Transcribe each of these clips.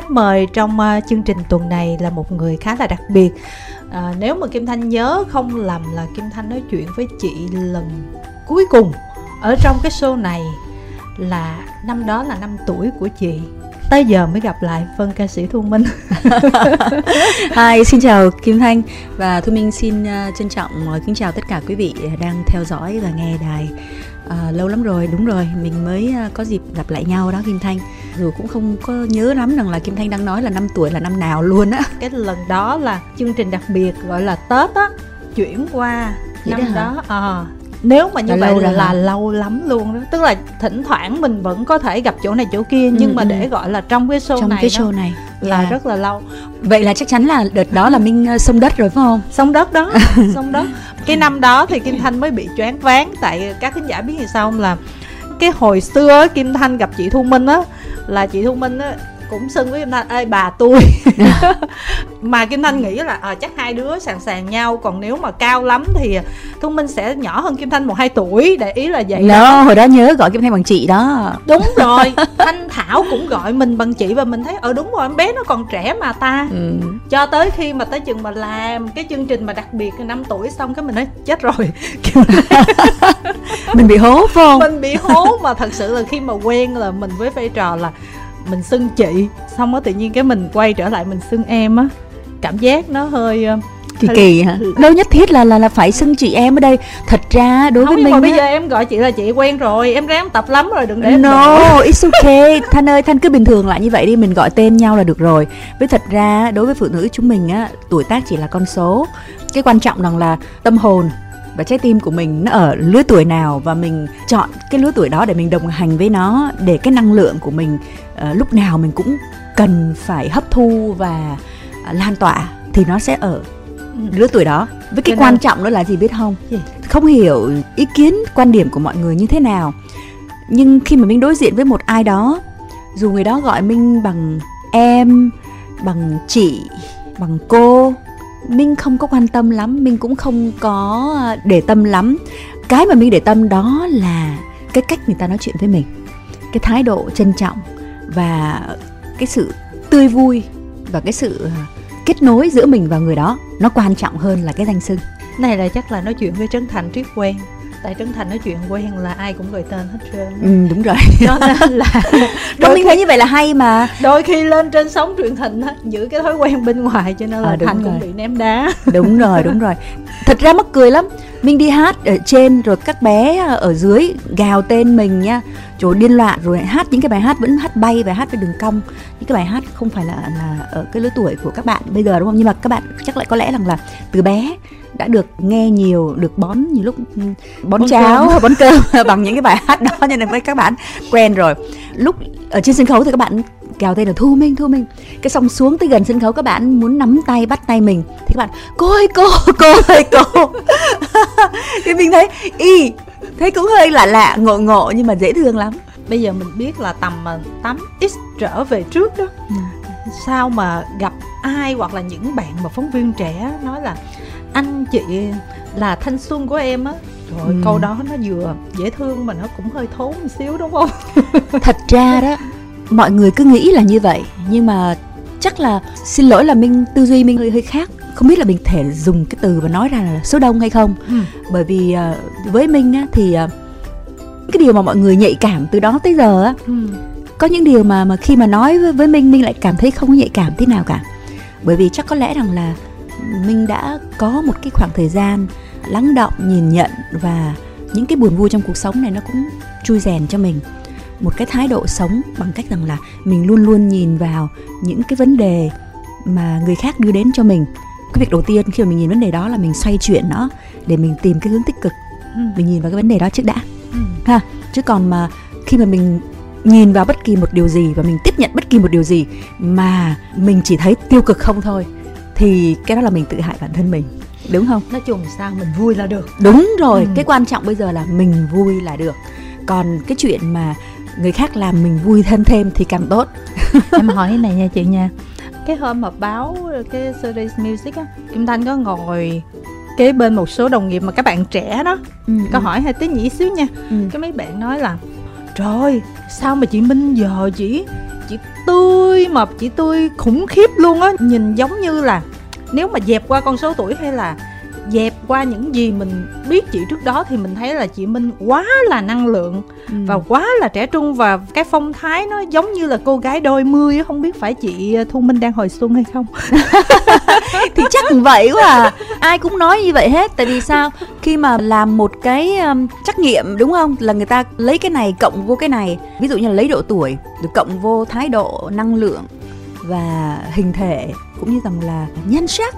khách mời trong uh, chương trình tuần này là một người khá là đặc biệt. À, nếu mà kim thanh nhớ không lầm là kim thanh nói chuyện với chị lần cuối cùng ở trong cái show này là năm đó là năm tuổi của chị. Tới giờ mới gặp lại vân ca sĩ thu minh. Hi, xin chào Kim Thanh và Thu Minh xin uh, trân trọng uh, kính chào tất cả quý vị đang theo dõi và nghe đài. Uh, lâu lắm rồi đúng rồi mình mới uh, có dịp gặp lại nhau đó Kim Thanh dù cũng không có nhớ lắm rằng là Kim Thanh đang nói là năm tuổi là năm nào luôn á. Cái lần đó là chương trình đặc biệt gọi là Tết á chuyển qua Vậy năm đó, đó à, nếu mà như là vậy là, là lâu lắm luôn đó. Tức là thỉnh thoảng mình vẫn có thể gặp chỗ này chỗ kia ừ, nhưng mà ừ. để gọi là trong cái show trong này cái show này. là yeah. rất là lâu. Vậy là chắc chắn là đợt đó là minh sông đất rồi phải không? Sông đất đó sông đất. Cái năm đó thì kim thanh mới bị choáng váng tại các khán giả biết gì sao không? Là cái hồi xưa kim thanh gặp chị thu minh á là chị thu minh á cũng xưng với kim thanh ê bà tôi. Mà kim thanh nghĩ là à, chắc hai đứa sàn sàn nhau còn nếu mà cao lắm thì thu minh sẽ nhỏ hơn kim thanh một hai tuổi. Để ý là vậy no, đó. hồi đó nhớ gọi kim thanh bằng chị đó. Đúng rồi thanh thảo cũng gọi mình bằng chị và mình thấy ờ đúng rồi em bé nó còn trẻ mà ta. Ừ. cho tới khi mà tới chừng mà làm cái chương trình mà đặc biệt năm tuổi xong cái mình nói chết rồi mình bị hố phải không? Mình bị hố mà thật sự là khi mà quen là mình với vai trò là mình xưng chị xong đó tự nhiên cái mình quay trở lại mình xưng em á cảm giác nó hơi ờ, kỳ kỳ hả? Đâu nhất thiết là là là phải xưng chị em ở đây. Thật ra đối không, với mình mà bây giờ em gọi chị là chị quen rồi em ráng tập lắm rồi đừng để no it's okay. Thanh ơi thanh cứ bình thường lại như vậy đi mình gọi tên nhau là được rồi. Với thật ra đối với phụ nữ chúng mình á tuổi tác chỉ là con số. Cái quan trọng rằng là tâm hồn và trái tim của mình nó ở lứa tuổi nào và mình chọn cái lứa tuổi đó để mình đồng hành với nó để cái năng lượng của mình uh, lúc nào mình cũng cần phải hấp thu và uh, lan tỏa thì nó sẽ ở lứa tuổi đó. Với cái quan trọng đó là gì biết không? Không hiểu ý kiến quan điểm của mọi người như thế nào. Nhưng khi mà mình đối diện với một ai đó dù người đó gọi mình bằng em bằng chị bằng cô minh không có quan tâm lắm, minh cũng không có à, để tâm lắm. Cái mà minh để tâm đó là cái cách người ta nói chuyện với mình, cái thái độ trân trọng và cái sự tươi vui và cái sự à, kết nối giữa mình và người đó. Nó quan trọng hơn là cái danh xưng. Này là chắc là nói chuyện với trấn thành triết quen tại trấn thành nói chuyện quen là ai cũng gọi tên hết trơn ừ đúng rồi. Cho nên là đôi khi thấy như vậy là hay mà. Đôi khi lên trên sóng truyền hình á giữ cái thói quen bên ngoài cho nên là à, thành rồi. cũng bị ném đá. Đúng rồi đúng rồi. Thật ra mắc cười lắm minh đi hát ở trên rồi các bé ở dưới gào tên mình nha. Chỗ điên loạn rồi hát những cái bài hát vẫn hát bay và hát với đường cong. Những cái bài hát không phải là là ở cái lứa tuổi của các bạn bây giờ đúng không? Nhưng mà các bạn chắc lại có lẽ rằng là từ bé đã được nghe nhiều được bón nhiều lúc ừ, bón, bón cháo cơm. bón cơm bằng những cái bài hát đó cho nên với các bạn quen rồi. Lúc ở trên sân khấu thì các bạn kèo tên là thu minh thu minh. Cái xong xuống tới gần sân khấu các bạn muốn nắm tay bắt tay mình thì các bạn cô ơi cô cô ơi cô. Thì mình thấy y. Thấy cũng hơi lạ lạ ngộ ngộ nhưng mà dễ thương lắm. Bây giờ mình biết là tầm mà tám x trở về trước đó. Ừ. sao mà gặp ai hoặc là những bạn mà phóng viên trẻ nói là anh chị là thanh xuân của em á. Rồi ừ. câu đó nó vừa dễ thương mà nó cũng hơi thốn một xíu đúng không? Thật ra đó mọi người cứ nghĩ là như vậy nhưng mà chắc là xin lỗi là minh tư duy minh hơi hơi khác không biết là mình thể dùng cái từ và nói ra là số đông hay không ừ. bởi vì uh, với minh á, thì uh, cái điều mà mọi người nhạy cảm từ đó tới giờ á ừ. có những điều mà mà khi mà nói với, với minh minh lại cảm thấy không có nhạy cảm tí nào cả bởi vì chắc có lẽ rằng là minh đã có một cái khoảng thời gian lắng động nhìn nhận và những cái buồn vui trong cuộc sống này nó cũng chui rèn cho mình một cái thái độ sống bằng cách rằng là mình luôn luôn nhìn vào những cái vấn đề mà người khác đưa đến cho mình. Cái việc đầu tiên khi mà mình nhìn vấn đề đó là mình xoay chuyển nó để mình tìm cái hướng tích cực. Ừ. mình nhìn vào cái vấn đề đó trước đã. Ừ. ha chứ còn mà khi mà mình nhìn vào bất kỳ một điều gì và mình tiếp nhận bất kỳ một điều gì mà mình chỉ thấy tiêu cực không thôi thì cái đó là mình tự hại bản thân mình. Đúng không? Nói chung sao? Mình vui là được. Đúng rồi ừ. cái quan trọng bây giờ là mình vui là được. Còn cái chuyện mà người khác làm mình vui thêm thêm thì càng tốt. Em hỏi cái này nha chị nha. Cái hôm mà báo cái series music á kim thanh có ngồi kế bên một số đồng nghiệp mà các bạn trẻ đó. Ừ, câu ừ. hỏi hay tí nhỉ xíu nha. Ừ. cái mấy bạn nói là trời sao mà chị minh giờ chỉ chị tươi mập chị tươi khủng khiếp luôn á. Nhìn giống như là nếu mà dẹp qua con số tuổi hay là dẹp qua những gì mình biết chị trước đó thì mình thấy là chị Minh quá là năng lượng ừ. và quá là trẻ trung và cái phong thái nó giống như là cô gái đôi mươi không biết phải chị Thu Minh đang hồi xuân hay không? Thì chắc vậy quá à. Ai cũng nói như vậy hết tại vì sao? Khi mà làm một cái um, trắc nghiệm đúng không? Là người ta lấy cái này cộng vô cái này. Ví dụ như là lấy độ tuổi được cộng vô thái độ năng lượng và hình thể cũng như rằng là nhân sắc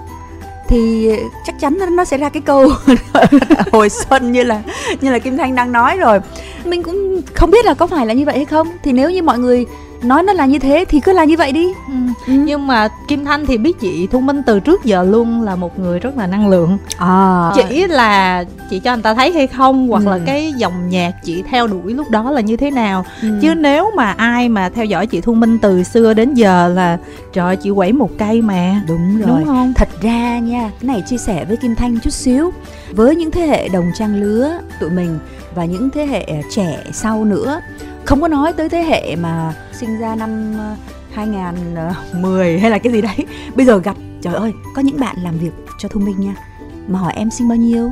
thì ờ, chắc chắn nó sẽ ra cái câu hồi xuân như là như là kim thanh đang nói rồi. Mình cũng không biết là có phải là như vậy hay không. Thì nếu như mọi người nói nó là như thế thì cứ là như vậy đi ừ. Ừ. nhưng mà kim thanh thì biết chị thu minh từ trước giờ luôn là một người rất là năng lượng à. chỉ là chị cho người ta thấy hay không hoặc ừ. là cái dòng nhạc chị theo đuổi lúc đó là như thế nào ừ. chứ nếu mà ai mà theo dõi chị thu minh từ xưa đến giờ là trời chị quẩy một cây mà đúng rồi đúng không thật ra nha cái này chia sẻ với kim thanh chút xíu với những thế hệ đồng trang lứa tụi mình và những thế hệ trẻ sau nữa. Không có nói tới thế hệ mà sinh ra năm 2010 ờ, hay là cái gì đấy. Bây giờ gặp trời ơi có những bạn làm việc cho thu minh nha. Mà hỏi em sinh bao nhiêu?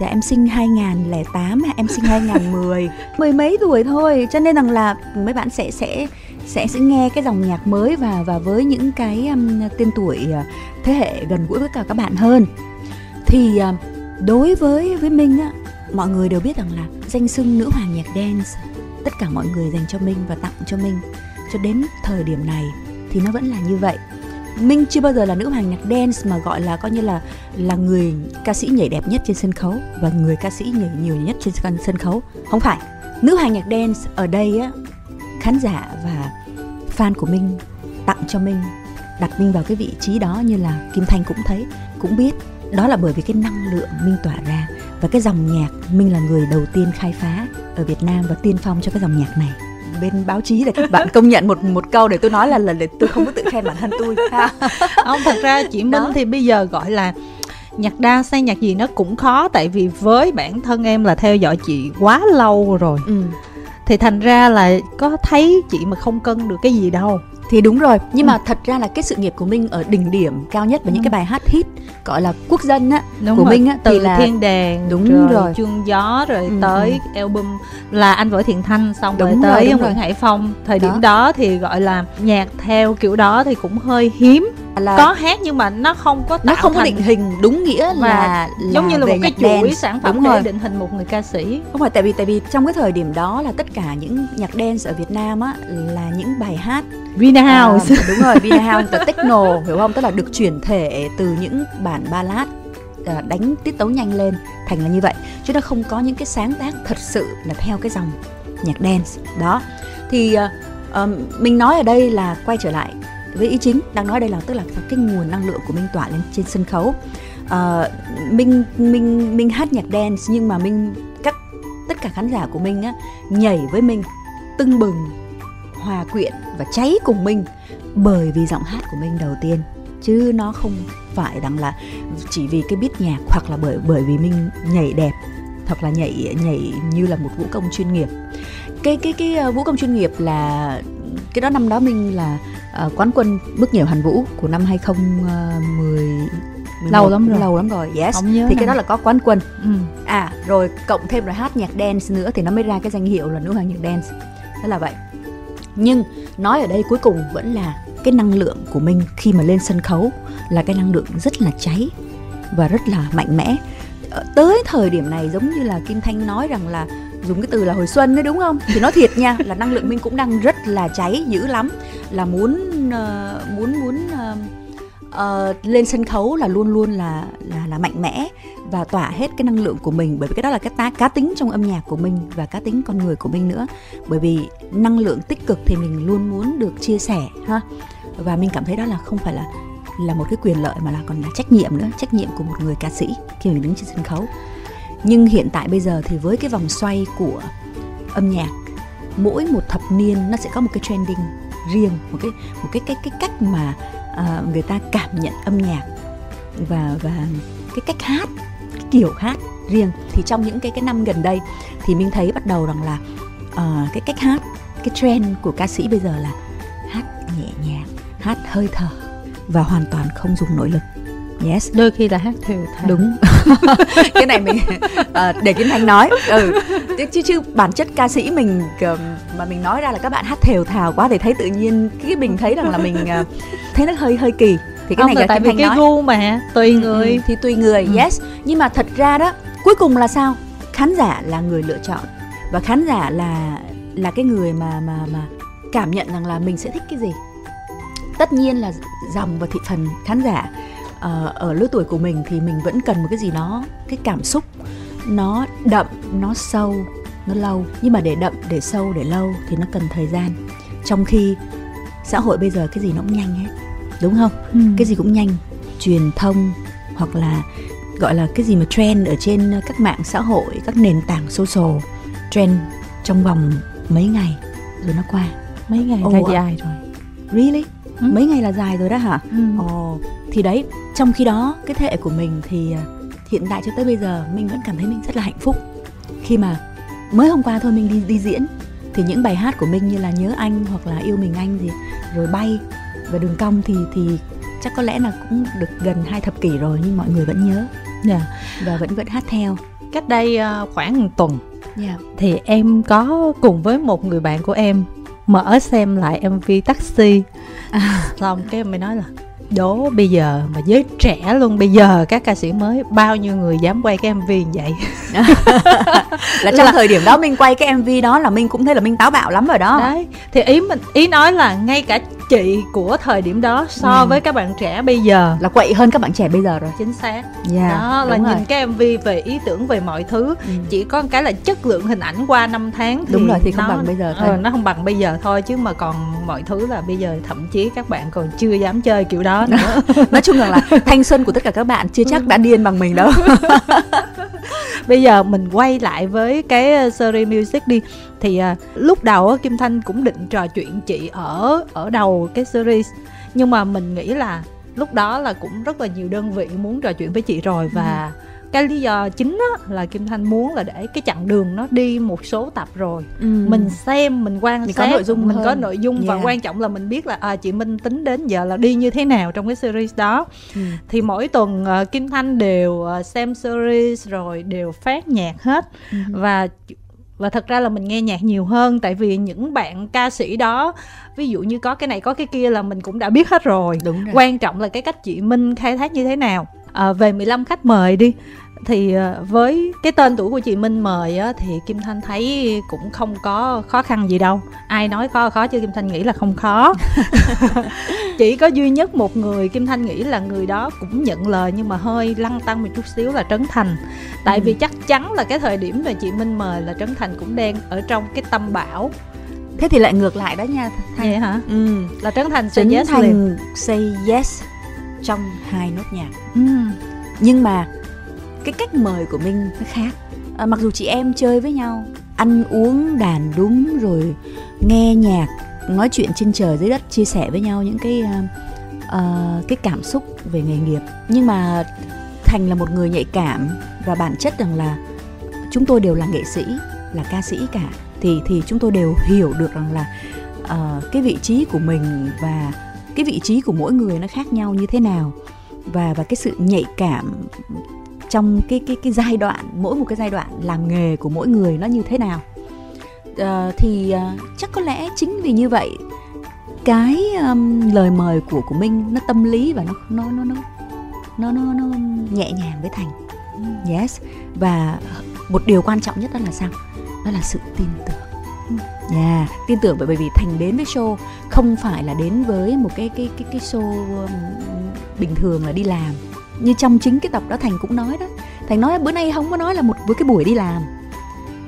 Dạ em sinh 2008 em sinh 2010 mười? Mấy tuổi thôi cho nên rằng là mấy bạn sẽ sẽ sẽ sẽ nghe cái dòng nhạc mới và và với những cái um, tên tuổi uh, thế hệ gần gũi với cả các bạn hơn. Thì uh, đối với với Minh á, mọi người đều biết rằng là danh xưng nữ hoàng nhạc dance, tất cả mọi người dành cho Minh và tặng cho Minh. Cho đến thời điểm này thì nó vẫn là như vậy. Minh chưa bao giờ là nữ hoàng nhạc dance mà gọi là coi như là là người ca sĩ nhảy đẹp nhất trên sân khấu và người ca sĩ nhảy nhiều nhất trên sân khấu. Không phải, nữ hoàng nhạc dance ở đây á, khán giả và fan của Minh tặng cho Minh, đặt Minh vào cái vị trí đó như là Kim Thanh cũng thấy, cũng biết đó là bởi vì cái năng lượng Minh tỏa ra và cái dòng nhạc Minh là người đầu tiên khai phá ở Việt Nam và tiên phong cho cái dòng nhạc này. Bên báo chí để các bạn công nhận một một câu để tôi nói là là để tôi không có tự khen bản thân tôi. Không thật ra chị Minh Đó. thì bây giờ gọi là nhạc đa sang nhạc gì nó cũng khó tại vì với bản thân em là theo dõi chị quá lâu rồi. Ừ. thì thành ra là có thấy chị mà không cân được cái gì đâu thì đúng rồi nhưng ừ. mà thật ra là cái sự nghiệp của minh ở đỉnh điểm cao nhất và ừ. những cái bài hát hit gọi là quốc dân á đúng của rồi. minh á từ thì là thiên đàng đúng rồi, rồi. chuông gió rồi ừ. tới ừ. album là anh võ thiện thanh xong đúng rồi tới rồi, nguyễn hải phong thời đó. điểm đó thì gọi là nhạc theo kiểu đó thì cũng hơi hiếm là có hát nhưng mà nó không có tạo nó không có định hình đúng nghĩa là, là giống như là một cái chuỗi dance. sản phẩm đúng để rồi. định hình một người ca sĩ. Không phải tại vì tại vì trong cái thời điểm đó là tất cả những nhạc dance ở Việt Nam á là những bài hát Vina House à, đúng rồi Vina House là techno hiểu không? Tức là được chuyển thể từ những bản ballad à, đánh tiết tấu nhanh lên thành là như vậy. Chứ nó không có những cái sáng tác thật sự là theo cái dòng nhạc dance. Đó. Thì uh, mình nói ở đây là quay trở lại với ý chính đang nói đây là tức là cái nguồn năng lượng của minh tỏa lên trên sân khấu. Uh, minh minh minh hát nhạc dance nhưng mà minh các tất cả khán giả của minh á nhảy với minh tưng bừng hòa quyện và cháy cùng minh bởi vì giọng hát của minh đầu tiên. Chứ nó không phải rằng là chỉ vì cái biết nhạc hoặc là bởi bởi vì mình nhảy đẹp hoặc là nhảy nhảy như là một vũ công chuyên nghiệp cái cái cái uh, vũ công chuyên nghiệp là cái đó năm đó mình là uh, quán quân bước nhảy hoàn vũ của năm 2010 lâu lắm rồi. Lâu lắm rồi. Yes. Không nhớ thì cái đó là có quán quân. Ừ. à rồi cộng thêm rồi hát nhạc dance nữa thì nó mới ra cái danh hiệu là nữ hoàng nhạc dance. Đó là vậy. Nhưng nói ở đây cuối cùng vẫn là cái năng lượng của mình khi mà lên sân khấu là cái năng lượng rất là cháy và rất là mạnh mẽ. Ờ, tới thời điểm này giống như là kim thanh nói rằng là dùng cái từ là hồi xuân đấy đúng không? Thì nó thiệt nha là năng lượng mình cũng đang rất là cháy dữ lắm. Là muốn uh, muốn muốn uh, uh, lên sân khấu là luôn luôn là là là mạnh mẽ và tỏa hết cái năng lượng của mình. Bởi vì cái đó là cái tá, cá tính trong âm nhạc của mình và cá tính con người của mình nữa. Bởi vì năng lượng tích cực thì mình luôn muốn được chia sẻ ha? Và mình cảm thấy đó là không phải là là một cái quyền lợi mà là còn là trách nhiệm nữa trách nhiệm của một người ca sĩ khi mình đứng trên sân khấu nhưng hiện tại bây giờ thì với cái vòng xoay của âm nhạc mỗi một thập niên nó sẽ có một cái trending riêng một cái một cái cái cái cách mà uh, người ta cảm nhận âm nhạc và và cái cách hát cái kiểu hát riêng. Thì trong những cái cái năm gần đây thì mình thấy bắt đầu rằng là uh, cái cách hát cái trend của ca sĩ bây giờ là hát nhẹ nhàng hát hơi thở và hoàn toàn không dùng nội lực yes. Đôi khi là hát thều thào đúng. Cái này mình uh, để kim thanh nói. Ừ. Chứ chứ bản chất ca sĩ mình mà mình nói ra là các bạn hát thều thào quá thì thấy tự nhiên cái mình thấy rằng là mình uh, thấy nó hơi hơi kỳ. Thì cái không, này là tại vì cái nói. gu mà tùy ừ, người. ừ, thì tùy người ừ. yes. Nhưng mà thật ra đó cuối cùng là sao? Khán giả là người lựa chọn. Và khán giả là là cái người mà mà mà cảm nhận rằng là mình sẽ thích cái gì. Tất nhiên là dòng và thị phần khán giả uh, ở lứa tuổi của mình thì mình vẫn cần một cái gì đó cái cảm xúc. Nó đậm nó sâu nó lâu. Nhưng mà để đậm để sâu để lâu thì nó cần thời gian. Trong khi xã hội bây giờ cái gì nó cũng nhanh hết đúng không? Ừ. cái gì cũng nhanh truyền thông hoặc là gọi là cái gì mà trend ở trên các mạng xã hội các nền tảng social trend trong vòng mấy ngày rồi nó qua. Mấy ngày oh, là dài rồi. Really? Ừ. mấy ngày là dài rồi đó hả? Ừ. ồ oh, thì đấy trong khi đó cái thế hệ của mình thì à, hiện tại cho tới bây giờ mình vẫn cảm thấy mình rất là hạnh phúc khi mà mới hôm qua thôi mình đi đi diễn thì những bài hát của mình như là nhớ anh hoặc là yêu mình anh thì rồi bay và đường cong thì thì chắc có lẽ là cũng được gần hai thập kỷ rồi nhưng mọi người vẫn nhớ yeah. Dạ. và vẫn vẫn hát theo cách đây à, khoảng một tuần yeah. Dạ. thì em có cùng với một người bạn của em mở xem lại mv taxi à. xong cái em mới nói là đố bây giờ mà giới trẻ luôn bây giờ các ca sĩ mới bao nhiêu người dám quay cái mv như vậy? Là trong là... thời điểm đó mình quay cái mv đó là mình cũng thấy là mình táo bạo lắm rồi đó. Đấy thì ý mình ý nói là ngay cả chị của thời điểm đó so ừ. với các bạn trẻ bây giờ. Là quậy hơn các bạn trẻ bây giờ rồi. Chính xác. Yeah, dạ, đó là rồi. nhìn cái mv về ý tưởng về mọi thứ. Ừ. chỉ có cái là chất lượng hình ảnh qua năm tháng thì đúng rồi thì không nó, bằng bây giờ thôi. ờ, nó không bằng bây giờ thôi chứ mà còn mọi thứ là bây giờ thậm chí các bạn còn chưa dám chơi kiểu đó nữa. Nói chung là, là thanh xuân của tất cả các bạn chưa chắc đã điên bằng mình đâu bây giờ mình quay lại với cái ờ, series music đi. Thì à, lúc đầu Kim Thanh cũng định trò chuyện chị ở ở đầu cái series. Nhưng mà mình nghĩ là lúc đó là cũng rất là nhiều đơn vị muốn trò chuyện với chị rồi và ừ cái lý do chính á, là kim thanh muốn là để cái chặng đường nó đi một số tập rồi ừ. mình xem mình quan mình sát có nội dung mình hơn. có nội dung yeah. và quan trọng là mình biết là à, chị minh tính đến giờ là đi như thế nào trong cái series đó ừ. thì mỗi tuần uh, kim thanh đều uh, xem series rồi đều phát nhạc hết ừ. và và thật ra là mình nghe nhạc nhiều hơn tại vì những bạn ca sĩ đó ví dụ như có cái này có cái kia là mình cũng đã biết hết rồi, Đúng rồi. quan trọng là cái cách chị minh khai thác như thế nào à, về 15 khách mời đi thì à, với cái tên tuổi của chị Minh mời á, thì Kim Thanh thấy cũng không có khó khăn gì đâu. Ai nói khó khó chứ Kim Thanh nghĩ là không khó. Chỉ có duy nhất một người Kim Thanh nghĩ là người đó cũng nhận lời nhưng mà hơi lăng tăng một chút xíu là Trấn Thành. Tại ừ. vì chắc chắn là cái thời điểm mà chị Minh mời là Trấn Thành cũng đang ở trong cái tâm bão. Thế thì lại ngược lại đó nha Thanh. vậy hả? Ừ. Là Trấn Thành say yes Thành liền. say yes trong hai nốt nhạc. Ừ. nhưng mà cái cách mời của mình nó khác. À, mặc dù chị em chơi với nhau ăn uống đàn đúng rồi nghe nhạc nói chuyện trên trời dưới đất chia sẻ với nhau những cái uh, uh, cái cảm xúc về nghề nghiệp. Nhưng mà thành là một người nhạy cảm và bản chất rằng là chúng tôi đều là nghệ sĩ là ca sĩ cả. Thì thì chúng tôi đều hiểu được rằng là uh, cái vị trí của mình và cái vị trí của mỗi người nó khác nhau như thế nào. Và và cái sự nhạy cảm trong cái cái cái giai đoạn mỗi một cái giai đoạn làm nghề của mỗi người nó như thế nào. Uh, thì uh, chắc có lẽ chính vì như vậy cái um, lời mời của của Minh nó tâm lý và nó nó nó nó nó nó, nó nhẹ nhàng với Thành. Yes. Và một điều quan trọng nhất đó là sao? Đó là sự tin tưởng yeah, tin tưởng bởi vì thành đến với show không phải là đến với một cái cái cái cái show um, bình thường là đi làm. Như trong chính cái tập đó thành cũng nói đó. Thành nói bữa nay không có nói là một với cái buổi đi làm.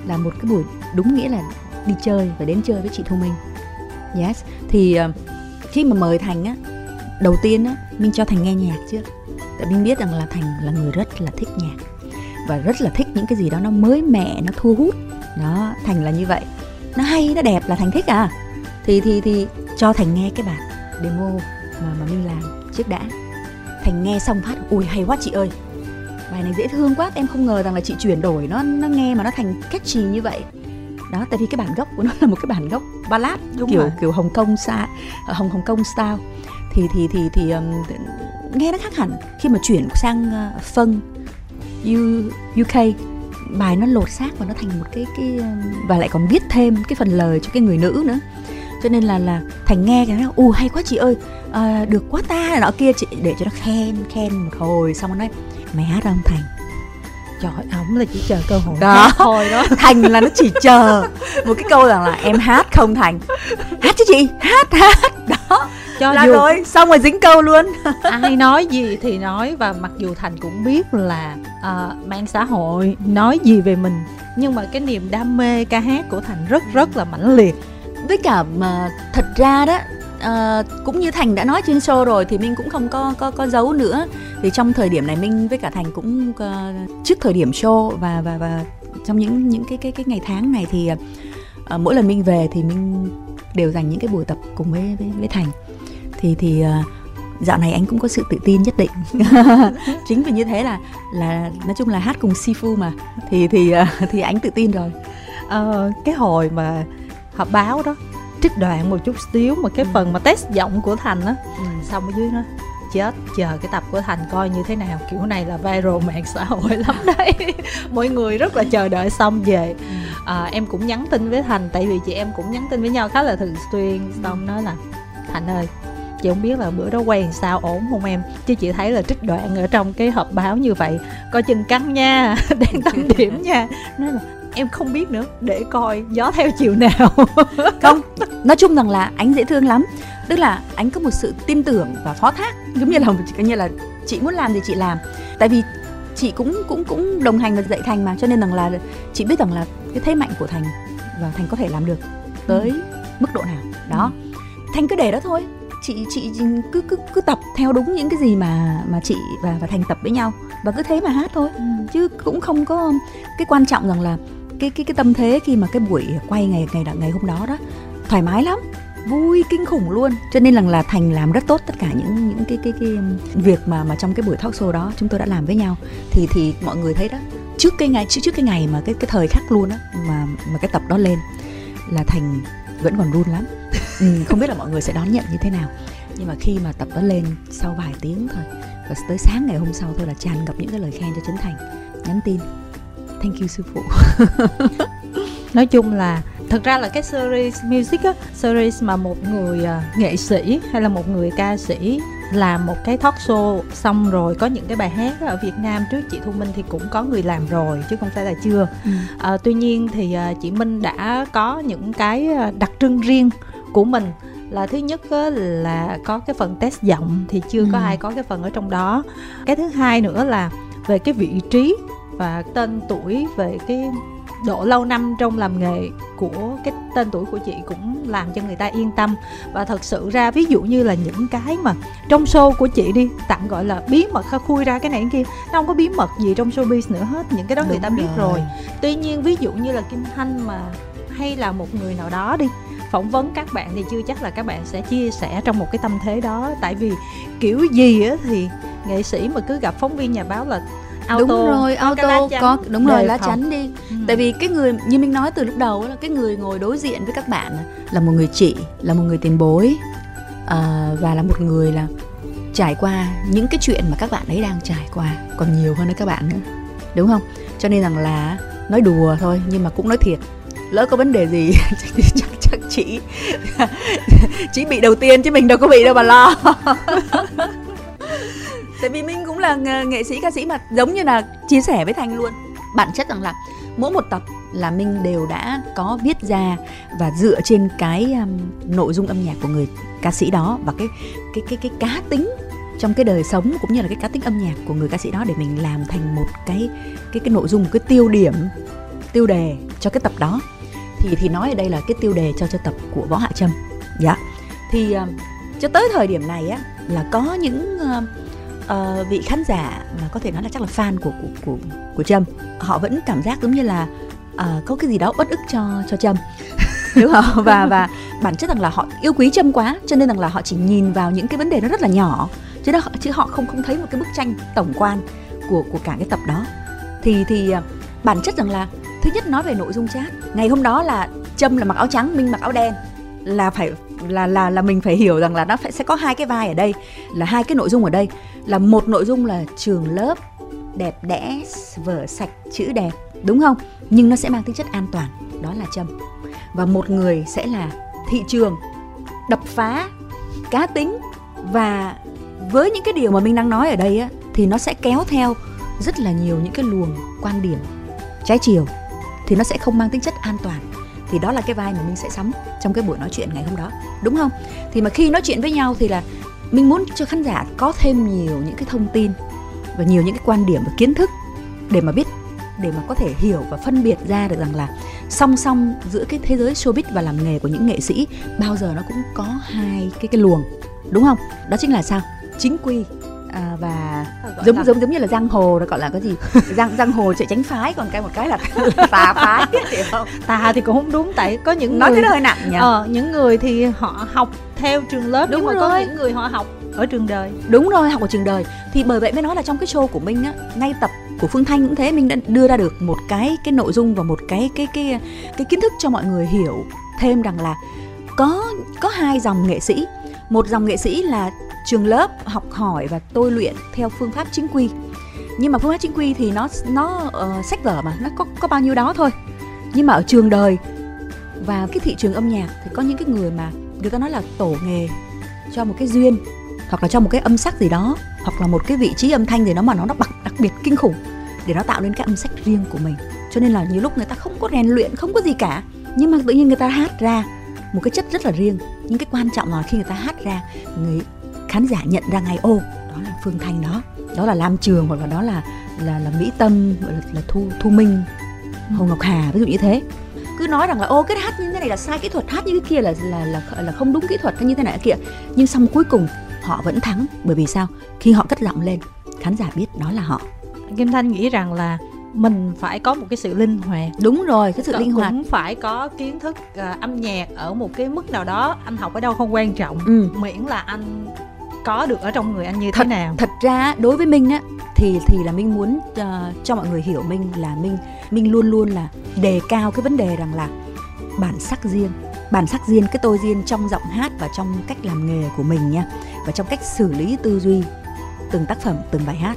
Là một cái buổi đúng nghĩa là đi chơi và đến chơi với chị thu minh. Yes thì uh, khi mà mời thành á đầu tiên á mình cho thành nghe nhạc trước tại mình biết rằng là thành là người rất là thích nhạc và rất là thích những cái gì đó nó mới mẻ nó thu hút. Đó thành là như vậy nó hay nó đẹp là thành thích à. Thì thì thì cho thành nghe cái bản demo mà mà minh làm trước đã. Thành nghe xong phát ui hay quá chị ơi. Bài này dễ thương quá em không ngờ rằng là chị chuyển đổi. Nó nó nghe mà nó thành catchy như vậy. Đó tại vì cái bản gốc của nó là một cái bản gốc ballad Đúng kiểu rồi. kiểu Hồng Kông xa Hồng Hồng Kông style. Thì thì thì thì um, nghe nó khác hẳn khi mà chuyển sang uh, phân U, UK bài nó lột xác và nó thành một cái cái và lại còn viết thêm cái phần lời cho cái người nữ nữa. Cho nên là là thành nghe cái nó u hay quá chị ơi à, được quá ta. Nọ kia chị để cho nó khen khen một hồi xong rồi nói mày hát không thành. Trời ổng là chỉ chờ cơ hội Đó. thôi đó. Thành là nó chỉ chờ một cái câu rằng là em hát không thành. Hát chứ chị? Hát hát đó cho là dù rồi xong rồi dính câu luôn. Ai nói gì thì nói và mặc dù thành cũng biết là à, mạng xã hội nói gì về mình nhưng mà cái niềm đam mê ca hát của thành rất rất là mãnh liệt. Với cả mà thật ra đó ờ, cũng như thành đã nói trên show rồi thì minh cũng không có có có giấu nữa. Thì trong thời điểm này minh với cả thành cũng ờ, trước thời điểm show và và và trong những những cái cái cái ngày tháng này thì ờ, mỗi lần minh về thì minh đều dành những cái buổi tập cùng với với, với thành thì thì ờ, dạo này anh cũng có sự tự tin nhất định. Chính vì như thế là là nói chung là hát cùng sifu mà. Thì thì ờ, thì anh tự tin rồi. Ờ, cái hồi mà họp báo đó trích đoạn một chút xíu mà cái phần mà test giọng của thành á xong ở dưới nó chết chờ cái tập của thành coi như thế nào. Kiểu này là viral mạng xã hội lắm đấy. Mọi người rất là chờ đợi xong về. À, em cũng nhắn tin với thành tại vì chị em cũng nhắn tin với nhau khá là thường xuyên. Xong nói là thành ơi chị không biết là bữa đó quay làm sao ổn không em? Chứ chị thấy là trích đoạn ở trong cái họp báo như vậy coi chừng căng nha đang tăng điểm nha. Nói là em không biết nữa để coi gió theo chiều nào. Không nói chung rằng là anh dễ thương lắm. Tức là anh có một sự tin tưởng và phó thác giống như là coi như là chị muốn làm thì chị làm. Tại vì chị cũng cũng cũng đồng hành và dạy thành mà cho nên rằng là chị biết rằng là cái thế mạnh của thành và thành có thể làm được tới mức độ nào. Đó. Thành cứ để đó thôi chị chị cứ cứ cứ tập theo đúng những cái gì mà mà chị và và thành tập với nhau. Và cứ thế mà hát thôi. Chứ cũng không có cái quan trọng rằng là cái cái cái tâm thế khi mà cái buổi quay ngày ngày ngày hôm đó đó thoải mái lắm vui kinh khủng luôn. Cho nên rằng là thành làm rất tốt tất cả những những cái cái cái việc mà mà trong cái buổi talk show đó chúng tôi đã làm với nhau. Thì thì mọi người thấy đó trước cái ngày trước trước cái ngày mà cái cái thời khắc luôn á mà mà cái tập đó lên là thành vẫn còn run lắm ừ, không biết là mọi người sẽ đón nhận như thế nào. Nhưng mà khi mà tập đó lên sau vài tiếng thôi và tới sáng ngày hôm sau thôi là tràn ngập những cái lời khen cho Trấn Thành. Nhắn tin. Thank you sư phụ. Nói chung là thực ra là cái series music á series mà một người à, nghệ sĩ hay là một người ca sĩ làm một cái talk show xong rồi có những cái bài hát ở Việt Nam trước chị Thu Minh thì cũng có người làm rồi chứ không phải là chưa. Ừ. à, tuy nhiên thì à, chị Minh đã có những cái à, đặc trưng riêng của mình là thứ nhất là có cái phần test giọng thì chưa có Ừ. ai có cái phần ở trong đó. Cái thứ hai nữa là về cái vị trí và tên tuổi về cái độ lâu năm trong làm nghề của cái tên tuổi của chị cũng làm cho người ta yên tâm. Và thật sự ra ví dụ như là những cái mà trong show của chị đi tặng gọi là bí mật hay khui ra cái này cái kia nó không có bí mật gì trong showbiz nữa hết những cái đó người ta biết rồi. Tuy nhiên ví dụ như là kim thanh mà hay là một người nào đó đi phỏng vấn các bạn thì chưa chắc là các bạn sẽ chia sẻ trong một cái tâm thế đó. Tại vì kiểu gì á thì nghệ sĩ mà cứ gặp phóng viên nhà báo là auto đúng rồi lá auto có đúng rồi lá chắn đi. Ừ. tại vì cái người như mình nói từ lúc đầu là cái người ngồi đối diện với các bạn là một người chị là một người tiền bối à, và là một người là trải qua những cái chuyện mà các bạn ấy đang trải qua còn nhiều hơn đấy các bạn nữa. Đúng không? Cho nên rằng là nói đùa thôi nhưng mà cũng nói thiệt. Lỡ có vấn đề gì thì chắc chắc chị. Chị bị đầu tiên chứ mình đâu có bị đâu mà lo. Tại vì mình cũng là nghệ sĩ ca sĩ mà giống như là chia sẻ với thành luôn. Bản chất rằng là mỗi một tập là minh đều đã có viết ra và dựa trên cái um, nội dung âm nhạc của người ca sĩ đó và cái cái cái cái cá tính trong cái đời sống cũng như là cái cá tính âm nhạc của người ca sĩ đó để mình làm thành một cái cái cái nội dung một cái tiêu điểm tiêu đề cho cái tập đó thì thì nói ở đây là cái tiêu đề cho cho tập của võ hạ trâm. Dạ. Thì uh, cho tới thời điểm này á là có những uh, uh, vị khán giả mà có thể nói là chắc là fan của của của của Trâm họ vẫn cảm giác giống như là uh, có cái gì đó bất ức cho cho Trâm. Đúng không? Và và bản chất rằng là họ yêu quý Trâm quá cho nên rằng là họ chỉ nhìn vào những cái vấn đề nó rất là nhỏ chứ đó chứ họ không không thấy một cái bức tranh tổng quan của của cả cái tập đó. Thì thì bản chất rằng là thứ nhất nói về nội dung chat. Ngày hôm đó là trâm là mặc áo trắng, minh mặc áo đen. Là phải, là là là mình phải hiểu rằng là nó phải, sẽ có hai cái vai ở đây, là hai cái nội dung ở đây. Là một nội dung là trường lớp đẹp đẽ, vở sạch, chữ đẹp, đúng không? Nhưng nó sẽ mang tính chất an toàn, đó là trâm. Và một người sẽ là thị trường, đập phá, cá tính. Và với những cái điều mà mình đang nói ở đây á, thì nó sẽ kéo theo rất là nhiều những cái luồng quan điểm trái chiều thì nó sẽ không mang tính chất an toàn. Thì đó là cái vai mà mình sẽ sắm trong cái buổi nói chuyện ngày hôm đó, đúng không? Thì mà khi nói chuyện với nhau thì là mình muốn cho khán giả có thêm nhiều những cái thông tin và nhiều những cái quan điểm và kiến thức để mà biết, để mà có thể hiểu và phân biệt ra được rằng là song song giữa cái thế giới showbiz và làm nghề của những nghệ sĩ, bao giờ nó cũng có hai cái cái luồng, đúng không? Đó chính là sao? Chính quy à, và giống là... giống giống như là giang hồ nó gọi là cái gì? Giang giang hồ chạy tránh phái còn cái một cái là tà phái. Hiểu không. Tà thì cũng không đúng tại có những nói người cái hơi nặng nhỉ. Ờ, những người thì họ học theo trường lớp đúng nhưng mà rồi. có những người họ học ở trường đời. Đúng rồi học ở trường đời. Thì bởi vậy mới nói là trong cái show của mình á ngay tập của phương thanh cũng thế mình đã đưa ra được một cái cái nội dung và một cái cái cái cái kiến thức cho mọi người hiểu thêm rằng là có có hai dòng nghệ sĩ. Một dòng nghệ sĩ là trường lớp học hỏi và tôi luyện theo phương pháp chính quy. Nhưng mà phương pháp chính quy thì nó nó uh, sách vở mà nó có có bao nhiêu đó thôi. Nhưng mà ở trường đời và cái thị trường âm nhạc thì có những cái người mà người ta nói là tổ nghề cho một cái duyên hoặc là cho một cái âm sắc gì đó hoặc là một cái vị trí âm thanh gì đó mà nó nó đặc đặc biệt kinh khủng để nó tạo nên cái âm sắc riêng của mình. Cho nên là nhiều lúc người ta không có rèn luyện không có gì cả. Nhưng mà tự nhiên người ta hát ra một cái chất rất là riêng. Nhưng cái quan trọng là khi người ta hát ra người khán giả nhận ra ngay ô đó là phương thanh đó. Đó là lam trường hoặc là đó là là là mỹ tâm là, là thu thu minh hồng ngọc hà ví dụ như thế. Cứ nói rằng là ô cái hát như thế này là sai kỹ thuật hát như cái kia là là là là không đúng kỹ thuật như thế này kia. Nhưng xong cuối cùng họ vẫn thắng. Bởi vì sao? Khi họ cất giọng lên khán giả biết đó là họ. Kim thanh nghĩ rằng là mình phải có một cái sự linh hoạt. Đúng rồi cái sự linh hoạt. cũng phải có kiến thức uh, âm nhạc ở một cái mức nào đó anh học ở đâu không quan trọng. Ừ. miễn là anh có được ở trong người anh như thật, thế nào? thật ra đối với minh á thì thì là minh muốn uh, cho mọi người hiểu minh là minh minh luôn luôn là đề cao cái vấn đề rằng là bản sắc riêng bản sắc riêng cái tôi riêng trong giọng hát và trong cách làm nghề của mình nha và trong cách xử lý tư duy từng tác phẩm từng bài hát.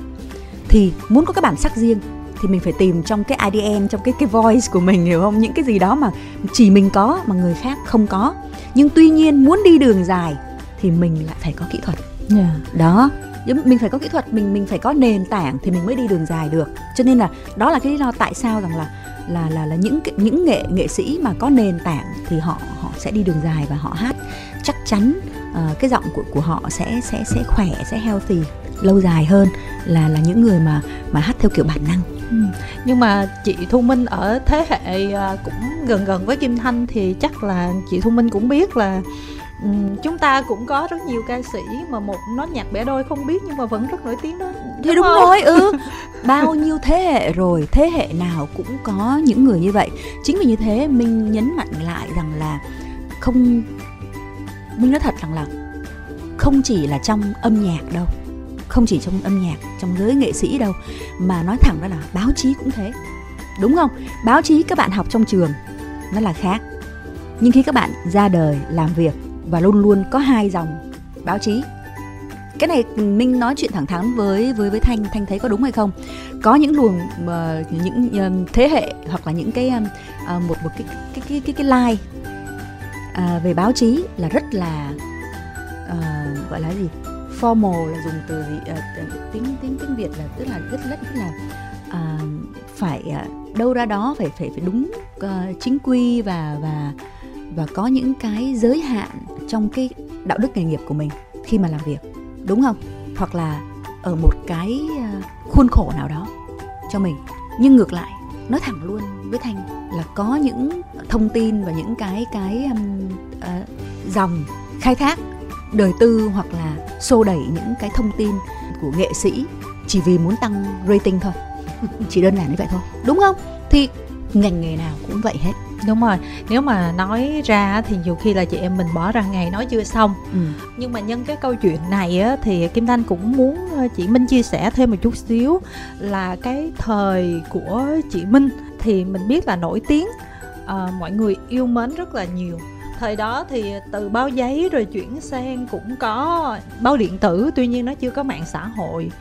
Thì muốn có cái bản sắc riêng thì mình phải tìm trong cái IDN trong cái cái voice của mình hiểu không? Những cái gì đó mà chỉ mình có mà người khác không có. Nhưng tuy nhiên muốn đi đường dài thì mình lại phải có kỹ thuật yeah. đó mình phải có kỹ thuật mình mình phải có nền tảng thì mình mới đi đường dài được cho nên là đó là cái lý do tại sao rằng là là là là những những nghệ nghệ sĩ mà có nền tảng thì họ họ sẽ đi đường dài và họ hát chắc chắn uh, cái giọng của của họ sẽ sẽ sẽ khỏe sẽ healthy lâu dài hơn là là những người mà mà hát theo kiểu bản năng ừ. nhưng mà chị thu minh ở thế hệ uh, cũng gần gần với kim thanh thì chắc là chị thu minh cũng biết là chúng ta cũng có rất nhiều ca sĩ mà một nốt nhạc bẻ đôi không biết nhưng mà vẫn rất nổi tiếng đó. Thì đúng, đúng rồi ừ. Bao nhiêu thế hệ rồi thế hệ nào cũng có những người như vậy. Chính vì như thế mình nhấn mạnh lại rằng là không mình nói thật rằng là không chỉ là trong âm nhạc đâu không chỉ trong âm nhạc trong giới nghệ sĩ đâu mà nói thẳng ra là báo chí cũng thế. Đúng không? Báo chí các bạn học trong trường nó là khác. Nhưng khi các bạn ra đời làm việc và luôn luôn có hai dòng. Báo chí. Cái này minh nói chuyện thẳng thắn với với với thanh. Thanh thấy có đúng hay không? Có những luồng uh, những uh, thế hệ hoặc là những cái uh, một một cái cái cái cái cái line uh, về báo chí là rất là uh, gọi là gì? Formal là dùng từ gì uh, tiếng tiếng tiếng việt là tức là rất rất rất là uh, phải uh, đâu ra đó phải phải phải đúng uh, chính quy và và và có những cái giới hạn trong cái đạo đức nghề nghiệp của mình khi mà làm việc đúng không? Hoặc là ở một cái ờ, khuôn khổ nào đó cho mình. Nhưng ngược lại nói thẳng luôn với thanh là có những thông tin và những cái cái um, uh, dòng khai thác đời tư hoặc là xô đẩy những cái thông tin của nghệ sĩ chỉ vì muốn tăng rating thôi. Chỉ đơn giản như vậy thôi. Đúng không? Thì ngành nghề nào cũng vậy hết. Đúng rồi. Nếu mà nói ra thì nhiều khi là chị em mình bỏ ra ngày nói chưa xong. Ừ. nhưng mà nhân cái câu chuyện này á thì kim thanh cũng muốn ờ, chị minh chia sẻ thêm một chút xíu là cái thời của chị minh thì mình biết là nổi tiếng. Uh, mọi người yêu mến rất là nhiều. Thời đó thì từ báo giấy rồi chuyển sang cũng có báo điện tử tuy nhiên nó chưa có mạng xã hội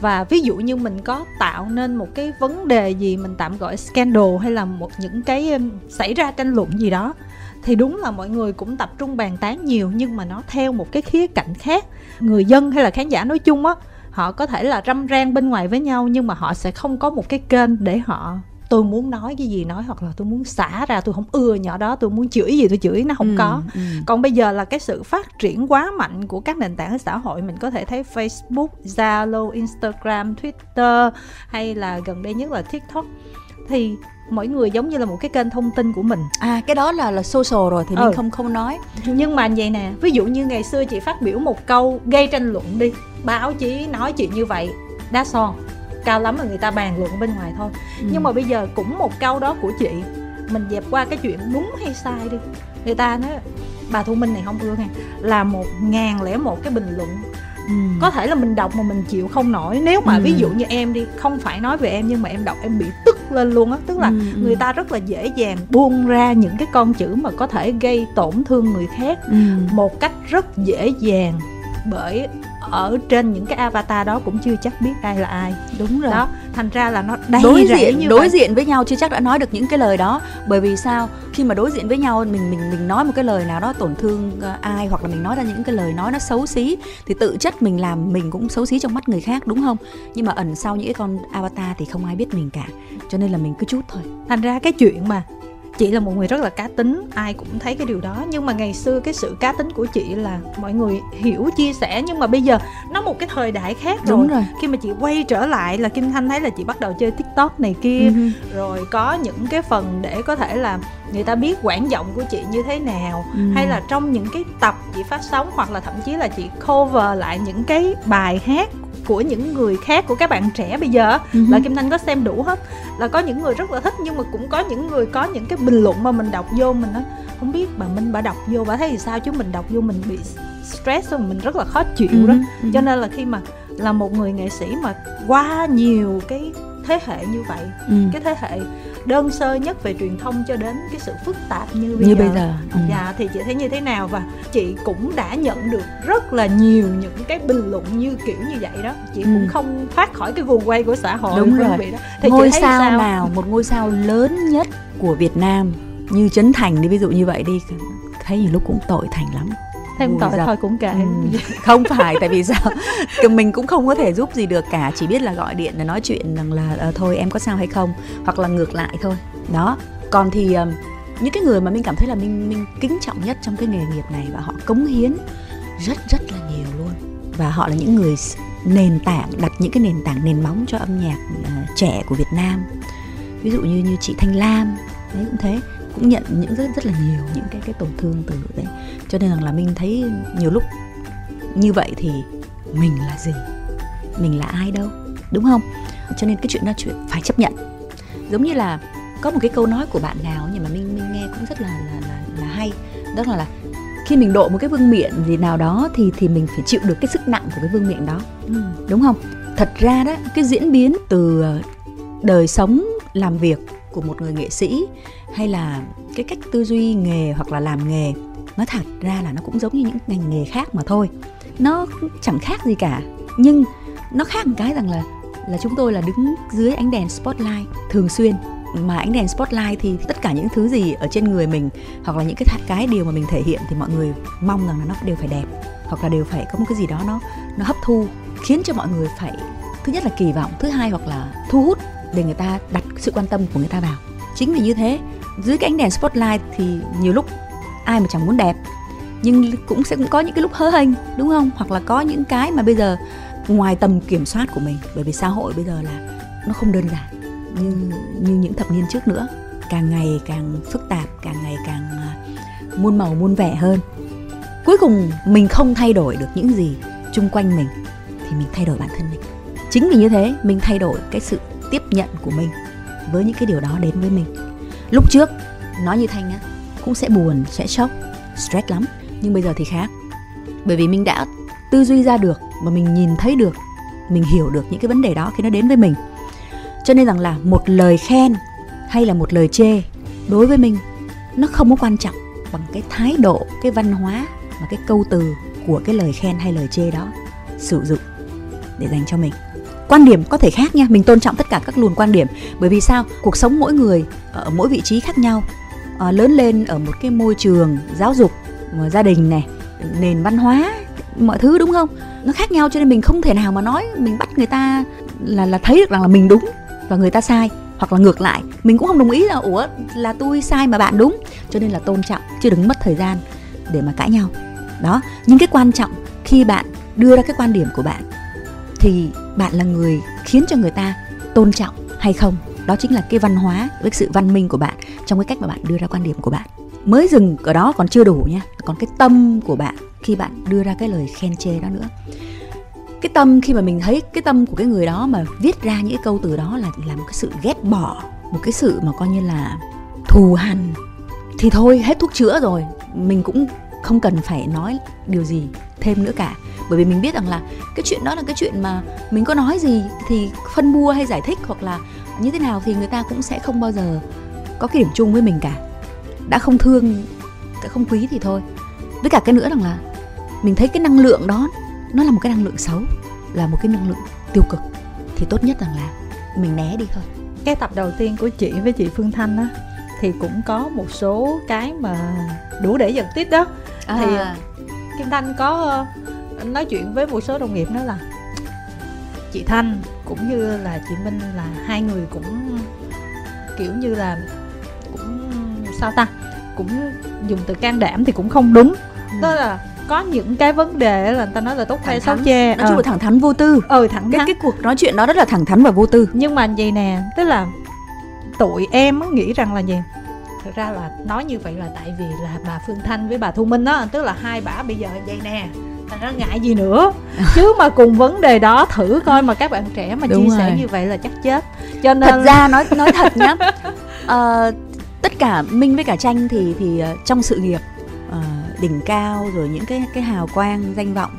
và ví dụ như mình có tạo nên một cái vấn đề gì mình tạm gọi scandal hay là một những cái xảy ra tranh luận gì đó, thì đúng là mọi người cũng tập trung bàn tán nhiều nhưng mà nó theo một cái khía cạnh khác. Người dân hay là khán giả nói chung á, họ có thể là râm ran bên ngoài với nhau nhưng mà họ sẽ không có một cái kênh để họ tôi muốn nói cái gì nói hoặc là tôi muốn xả ra tôi không ưa nhỏ đó tôi muốn chửi gì tôi chửi nó không ừ, có ừ. còn bây giờ là cái sự phát triển quá mạnh của các nền tảng xã hội mình có thể thấy Facebook, Zalo, Instagram, Twitter hay là gần đây nhất là TikTok thì mỗi người giống như là một cái kênh thông tin của mình à cái đó là là social rồi thì ừ. mình không không nói nhưng mà vậy nè ví dụ như ngày xưa chị phát biểu một câu gây tranh luận đi báo chí nói chuyện như vậy đá son cao lắm là người ta bàn luận bên ngoài thôi ừ. nhưng mà bây giờ cũng một câu đó của chị mình dẹp qua cái chuyện đúng hay sai đi người ta nói bà thu minh này không ưa nghe là một ngàn lẻ một cái bình luận ừ. có thể là mình đọc mà mình chịu không nổi nếu mà ừ. ví dụ như em đi không phải nói về em nhưng mà em đọc em bị tức lên luôn á tức là ừ, ừ. người ta rất là dễ dàng buông ra những cái con chữ mà có thể gây tổn thương người khác ừ. một cách rất dễ dàng bởi ở trên những cái avatar đó cũng chưa chắc biết ai là ai. Đúng rồi. Đó thành ra là nó đầy đối diện như đối vậy. diện với nhau chưa chắc đã nói được những cái lời đó. Bởi vì sao? Khi mà đối diện với nhau mình mình mình nói một cái lời nào đó tổn thương uh, ai hoặc là mình nói ra những cái lời nói nó xấu xí thì tự chất mình làm mình cũng xấu xí trong mắt người khác đúng không? Nhưng mà ẩn sau những cái con avatar thì không ai biết mình cả. Cho nên là mình cứ chút thôi. Thành ra cái chuyện mà chị là một người rất là cá tính ai cũng thấy cái điều đó nhưng mà ngày xưa cái sự cá tính của chị là mọi người hiểu chia sẻ nhưng mà bây giờ nó một cái thời đại khác rồi, Đúng rồi. khi mà chị quay trở lại là kim thanh thấy là chị bắt đầu chơi tiktok này kia uh-huh. rồi có những cái phần để có thể là người ta biết quãng giọng của chị như thế nào uh-huh. hay là trong những cái tập chị phát sóng hoặc là thậm chí là chị cover lại những cái bài hát của những người khác của các bạn trẻ bây giờ uh-huh. là kim thanh có xem đủ hết là có những người rất là thích nhưng mà cũng có những người có những cái bình luận mà mình đọc vô mình nói không biết bà minh bà đọc vô bà thấy thì sao chứ mình đọc vô mình bị stress rồi mình rất là khó chịu uh-huh. đó uh-huh. cho nên là khi mà là một người nghệ sĩ mà qua nhiều cái thế hệ như vậy ừ. cái thế hệ đơn sơ nhất về truyền thông cho đến cái sự phức tạp như bây như giờ. bây giờ ừ. dạ thì chị thấy như thế nào và chị cũng đã nhận được rất là nhiều những cái bình luận như kiểu như vậy đó chị ừ. cũng không thoát khỏi cái guồng quay của xã hội đúng rồi đó. thì ngôi sao, sao nào một ngôi sao lớn nhất của Việt Nam như Trấn Thành đi ví dụ như vậy đi thấy nhiều lúc cũng tội Thành lắm thêm tội thôi cũng kệ. Ừ. không phải tại vì sao? Mình cũng không có thể giúp gì được cả chỉ biết là gọi điện là nói chuyện rằng là à, thôi em có sao hay không? Hoặc là ngược lại thôi. Đó. Còn thì những cái người mà mình cảm thấy là mình mình kính trọng nhất trong cái nghề nghiệp này và họ cống hiến rất rất là nhiều luôn. Và họ là những người nền tảng đặt những cái nền tảng nền móng cho âm nhạc uh, trẻ của Việt Nam. Ví dụ như như chị Thanh Lam đấy cũng thế cũng nhận những rất rất là nhiều những cái cái tổn thương từ đấy. Cho nên rằng là mình thấy nhiều lúc như vậy thì mình là gì? Mình là ai đâu? Đúng không? Cho nên cái chuyện đó chuyện phải chấp nhận. Giống như là có một cái câu nói của bạn nào nhưng mà mình mình nghe cũng rất là là là, là hay. Đó là là khi mình độ một cái vương miện gì nào đó thì thì mình phải chịu được cái sức nặng của cái vương miện đó. Ừ. đúng không? Thật ra đó cái diễn biến từ đời sống làm việc của một người nghệ sĩ hay là cái cách tư duy nghề hoặc là làm nghề, nó thật ra là nó cũng giống như những ngành nghề khác mà thôi. Nó chẳng khác gì cả, nhưng nó khác một cái rằng là là chúng tôi là đứng dưới ánh đèn spotlight thường xuyên. Mà ánh đèn spotlight thì tất cả những thứ gì ở trên người mình hoặc là những cái cái điều mà mình thể hiện thì mọi người mong rằng là nó đều phải đẹp hoặc là đều phải có một cái gì đó nó nó hấp thu, khiến cho mọi người phải, thứ nhất là kỳ vọng, thứ hai hoặc là thu hút để người ta đặt sự quan tâm của người ta vào. Chính vì như thế, dưới cái ánh đèn spotlight thì nhiều lúc ai mà chẳng muốn đẹp, nhưng cũng sẽ cũng có những cái lúc hớ hênh, đúng không? Hoặc là có những cái mà bây giờ ngoài tầm kiểm soát của mình, bởi vì xã hội bây giờ là nó không đơn giản như như những thập niên trước nữa. Càng ngày càng phức tạp, càng ngày càng à, muôn màu muôn vẻ hơn. Cuối cùng mình không thay đổi được những gì chung quanh mình thì mình thay đổi bản thân mình. Chính vì như thế, mình thay đổi cái sự tiếp nhận của mình với những cái điều đó đến với mình. Lúc trước, nói như thanh á, cũng sẽ buồn, sẽ sốc, stress lắm, nhưng bây giờ thì khác. Bởi vì mình đã tư duy ra được mà mình nhìn thấy được, mình hiểu được những cái vấn đề đó khi nó đến với mình. Cho nên rằng là một lời khen hay là một lời chê đối với mình, nó không có quan trọng bằng cái thái độ, cái văn hóa và cái câu từ của cái lời khen hay lời chê đó sử dụng để dành cho mình quan điểm có thể khác nha. Mình tôn trọng tất cả các luồng quan điểm. Bởi vì sao? Cuộc sống mỗi người ở mỗi vị trí khác nhau. À, lớn lên ở một cái môi trường giáo dục ờ, gia đình này nền văn hóa mọi thứ đúng không? Nó khác nhau cho nên mình không thể nào mà nói mình bắt người ta là là thấy được rằng là mình đúng và người ta sai hoặc là ngược lại. Mình cũng không đồng ý là ủa là tôi sai mà bạn đúng. Cho nên là tôn trọng chứ đừng mất thời gian để mà cãi nhau. Đó nhưng cái quan trọng khi bạn đưa ra cái quan điểm của bạn thì bạn là người khiến cho người ta tôn trọng hay không? Đó chính là cái văn hóa với sự văn minh của bạn trong cái cách mà bạn đưa ra quan điểm của bạn. Mới dừng ở đó còn chưa đủ nha, còn cái tâm của bạn khi bạn đưa ra cái lời khen chê đó nữa. Cái tâm khi mà mình thấy cái tâm của cái người đó mà viết ra những cái câu từ đó là là một cái sự ghét bỏ, một cái sự mà coi như là thù hằn, thì thôi, hết thuốc chữa rồi. Mình cũng không cần phải nói điều gì thêm nữa cả bởi vì mình biết rằng là cái chuyện đó là cái chuyện mà mình có nói gì thì phân bua hay giải thích hoặc là như thế nào thì người ta cũng sẽ không bao giờ có cái điểm chung với mình cả. Đã không thương đã không quý thì thôi. Với cả cái nữa rằng là mình thấy cái năng lượng đó nó là một cái năng lượng xấu là một cái năng lượng tiêu cực. Thì tốt nhất rằng là mình né đi thôi. Cái tập đầu tiên của chị với chị Phương Thanh á thì cũng có một số cái mà đủ để giật tít đó. À. thì Kim Thanh có nói chuyện với một số đồng nghiệp nói là chị Thanh cũng như là chị Minh là hai người cũng kiểu như là cũng sao ta cũng dùng từ can đảm thì cũng không đúng. Ừ. đó là có những cái vấn đề là người ta nói là tốt hay xấu chê. Nói chung là ờ. thẳng thắn vô tư. Ừ thẳng cái, cái cuộc nói chuyện đó rất là thẳng thắn và vô tư. Nhưng mà vậy nè tức là tụi em nghĩ rằng là gì? Thực ra là nói như vậy là tại vì là bà phương thanh với bà thu minh á tức là hai bà bây giờ vậy nè thành ra ngại gì nữa. Chứ mà cùng vấn đề đó thử coi mà các bạn trẻ mà Đúng chia rồi. sẻ như vậy là chắc chết. Cho nên thật ra nói nói thật nhá uh, tất cả minh với cả tranh thì thì uh, trong sự nghiệp uh, đỉnh cao rồi những cái cái hào quang danh vọng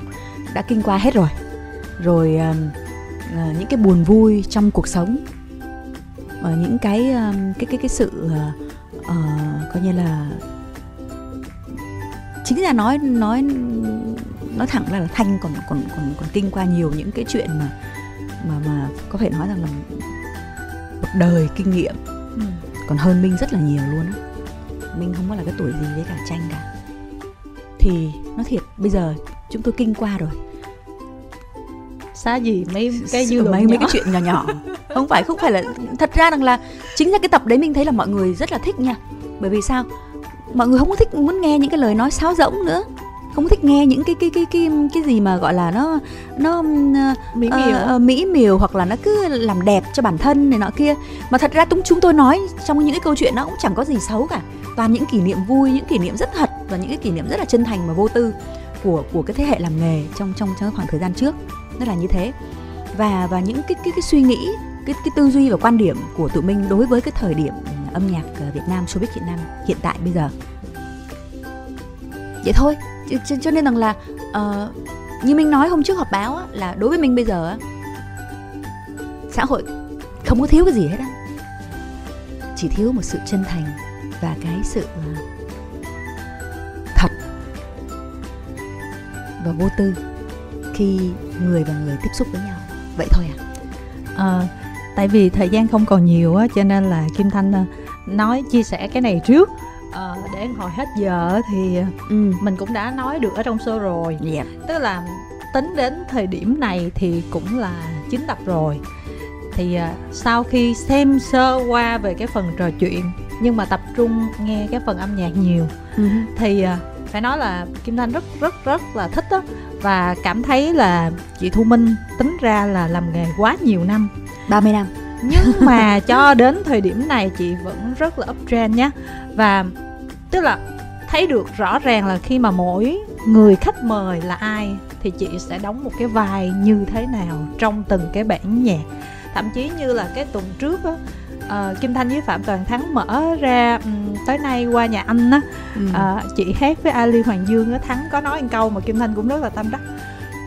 đã kinh qua hết rồi. Rồi uh, uh, những cái buồn vui trong cuộc sống uh, những cái uh, cái cái cái sự uh, uh, coi như là chính là nói nói nói thẳng ra là thanh còn còn còn còn kinh qua nhiều những cái chuyện mà mà mà có thể nói rằng là một đời kinh nghiệm. Ừ. còn hơn minh rất là nhiều luôn á. Minh không có là cái tuổi gì với cả tranh cả. Thì nó thiệt bây giờ chúng tôi kinh qua rồi. Xá gì mấy cái dư mấy mấy cái chuyện nhỏ nhỏ. Không phải không phải là thật ra rằng là chính là cái tập đấy mình thấy là mọi người rất là thích nha. Bởi vì sao? Mọi người không có thích muốn nghe những cái lời nói sáo rỗng nữa không thích nghe những cái cái cái cái cái gì mà gọi là nó nó mỹ miều uh, mỹ miều hoặc là nó cứ làm đẹp cho bản thân này nọ kia. Mà thật ra chúng chúng tôi nói trong những cái câu chuyện nó cũng chẳng có gì xấu cả. Toàn những kỷ niệm vui những kỷ niệm rất thật và những cái kỷ niệm rất là chân thành và vô tư của của cái thế hệ làm nghề trong trong trong khoảng thời gian trước. Nó là như thế. Và và những cái cái cái suy nghĩ cái cái tư duy và quan điểm của tụi mình đối với cái thời điểm âm nhạc Việt Nam showbiz Việt Nam hiện tại bây giờ. Vậy thôi cho, cho nên rằng là uh, như mình nói hôm trước họp báo á, là đối với mình bây giờ á, xã hội không có thiếu cái gì hết á. Chỉ thiếu một sự chân thành và cái sự uh, thật và vô tư khi người và người tiếp xúc với nhau. Vậy thôi à, à tại vì thời gian không còn nhiều á cho nên là kim thanh nói chia sẻ cái này trước à, để hồi hết giờ thì ừ. mình cũng đã nói được ở trong show rồi yeah. tức là tính đến thời điểm này thì cũng là chín tập rồi thì à, sau khi xem sơ qua về cái phần trò chuyện nhưng mà tập trung nghe cái phần âm nhạc nhiều uh-huh. thì à, phải nói là kim thanh rất rất rất là thích đó và cảm thấy là chị thu minh tính ra là làm nghề quá nhiều năm 30 năm nhưng mà cho đến thời điểm này chị vẫn rất là uptrend nhé và tức là thấy được rõ ràng là khi mà mỗi người khách mời là ai thì chị sẽ đóng một cái vai như thế nào trong từng cái bản nhạc. Thậm chí như là cái tuần trước á uh, Kim Thanh với Phạm Toàn Thắng mở ra um, tới nay qua nhà anh á ừ. uh, chị hát với Ali Hoàng Dương á Thắng có nói một câu mà Kim Thanh cũng rất là tâm đắc.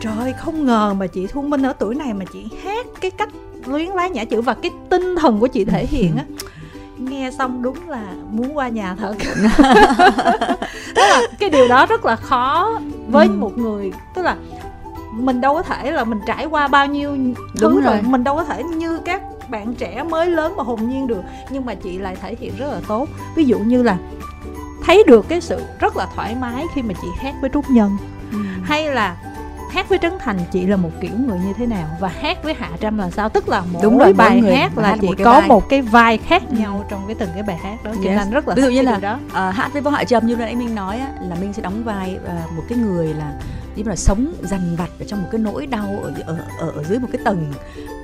Trời không ngờ mà chị Thu Minh ở tuổi này mà chị hát cái cách luyến lá nhã chữ và cái tinh thần của chị thể hiện á nghe xong đúng là muốn qua nhà thật tức là cái điều đó rất là khó với ừ. một người tức là mình đâu có thể là mình trải qua bao nhiêu thứ đúng rồi. rồi mình đâu có thể như các bạn trẻ mới lớn mà hồn nhiên được nhưng mà chị lại thể hiện rất là tốt ví dụ như là thấy được cái sự rất là thoải mái khi mà chị hát với trúc nhân ừ. hay là hát với trấn thành chị là một kiểu người như thế nào và hát với hạ trâm là sao tức là mỗi Đúng rồi, bài người hát là chị một có vai. một cái vai khác ừ. nhau trong cái từng cái bài hát đó cho yes. nên rất là ví dụ như là đó. Uh, hát với võ hạ trâm như nãy minh nói á, là minh sẽ đóng vai uh, một cái người là nhưng mà sống dằn vặt ở trong một cái nỗi đau ở ở ở, dưới một cái tầng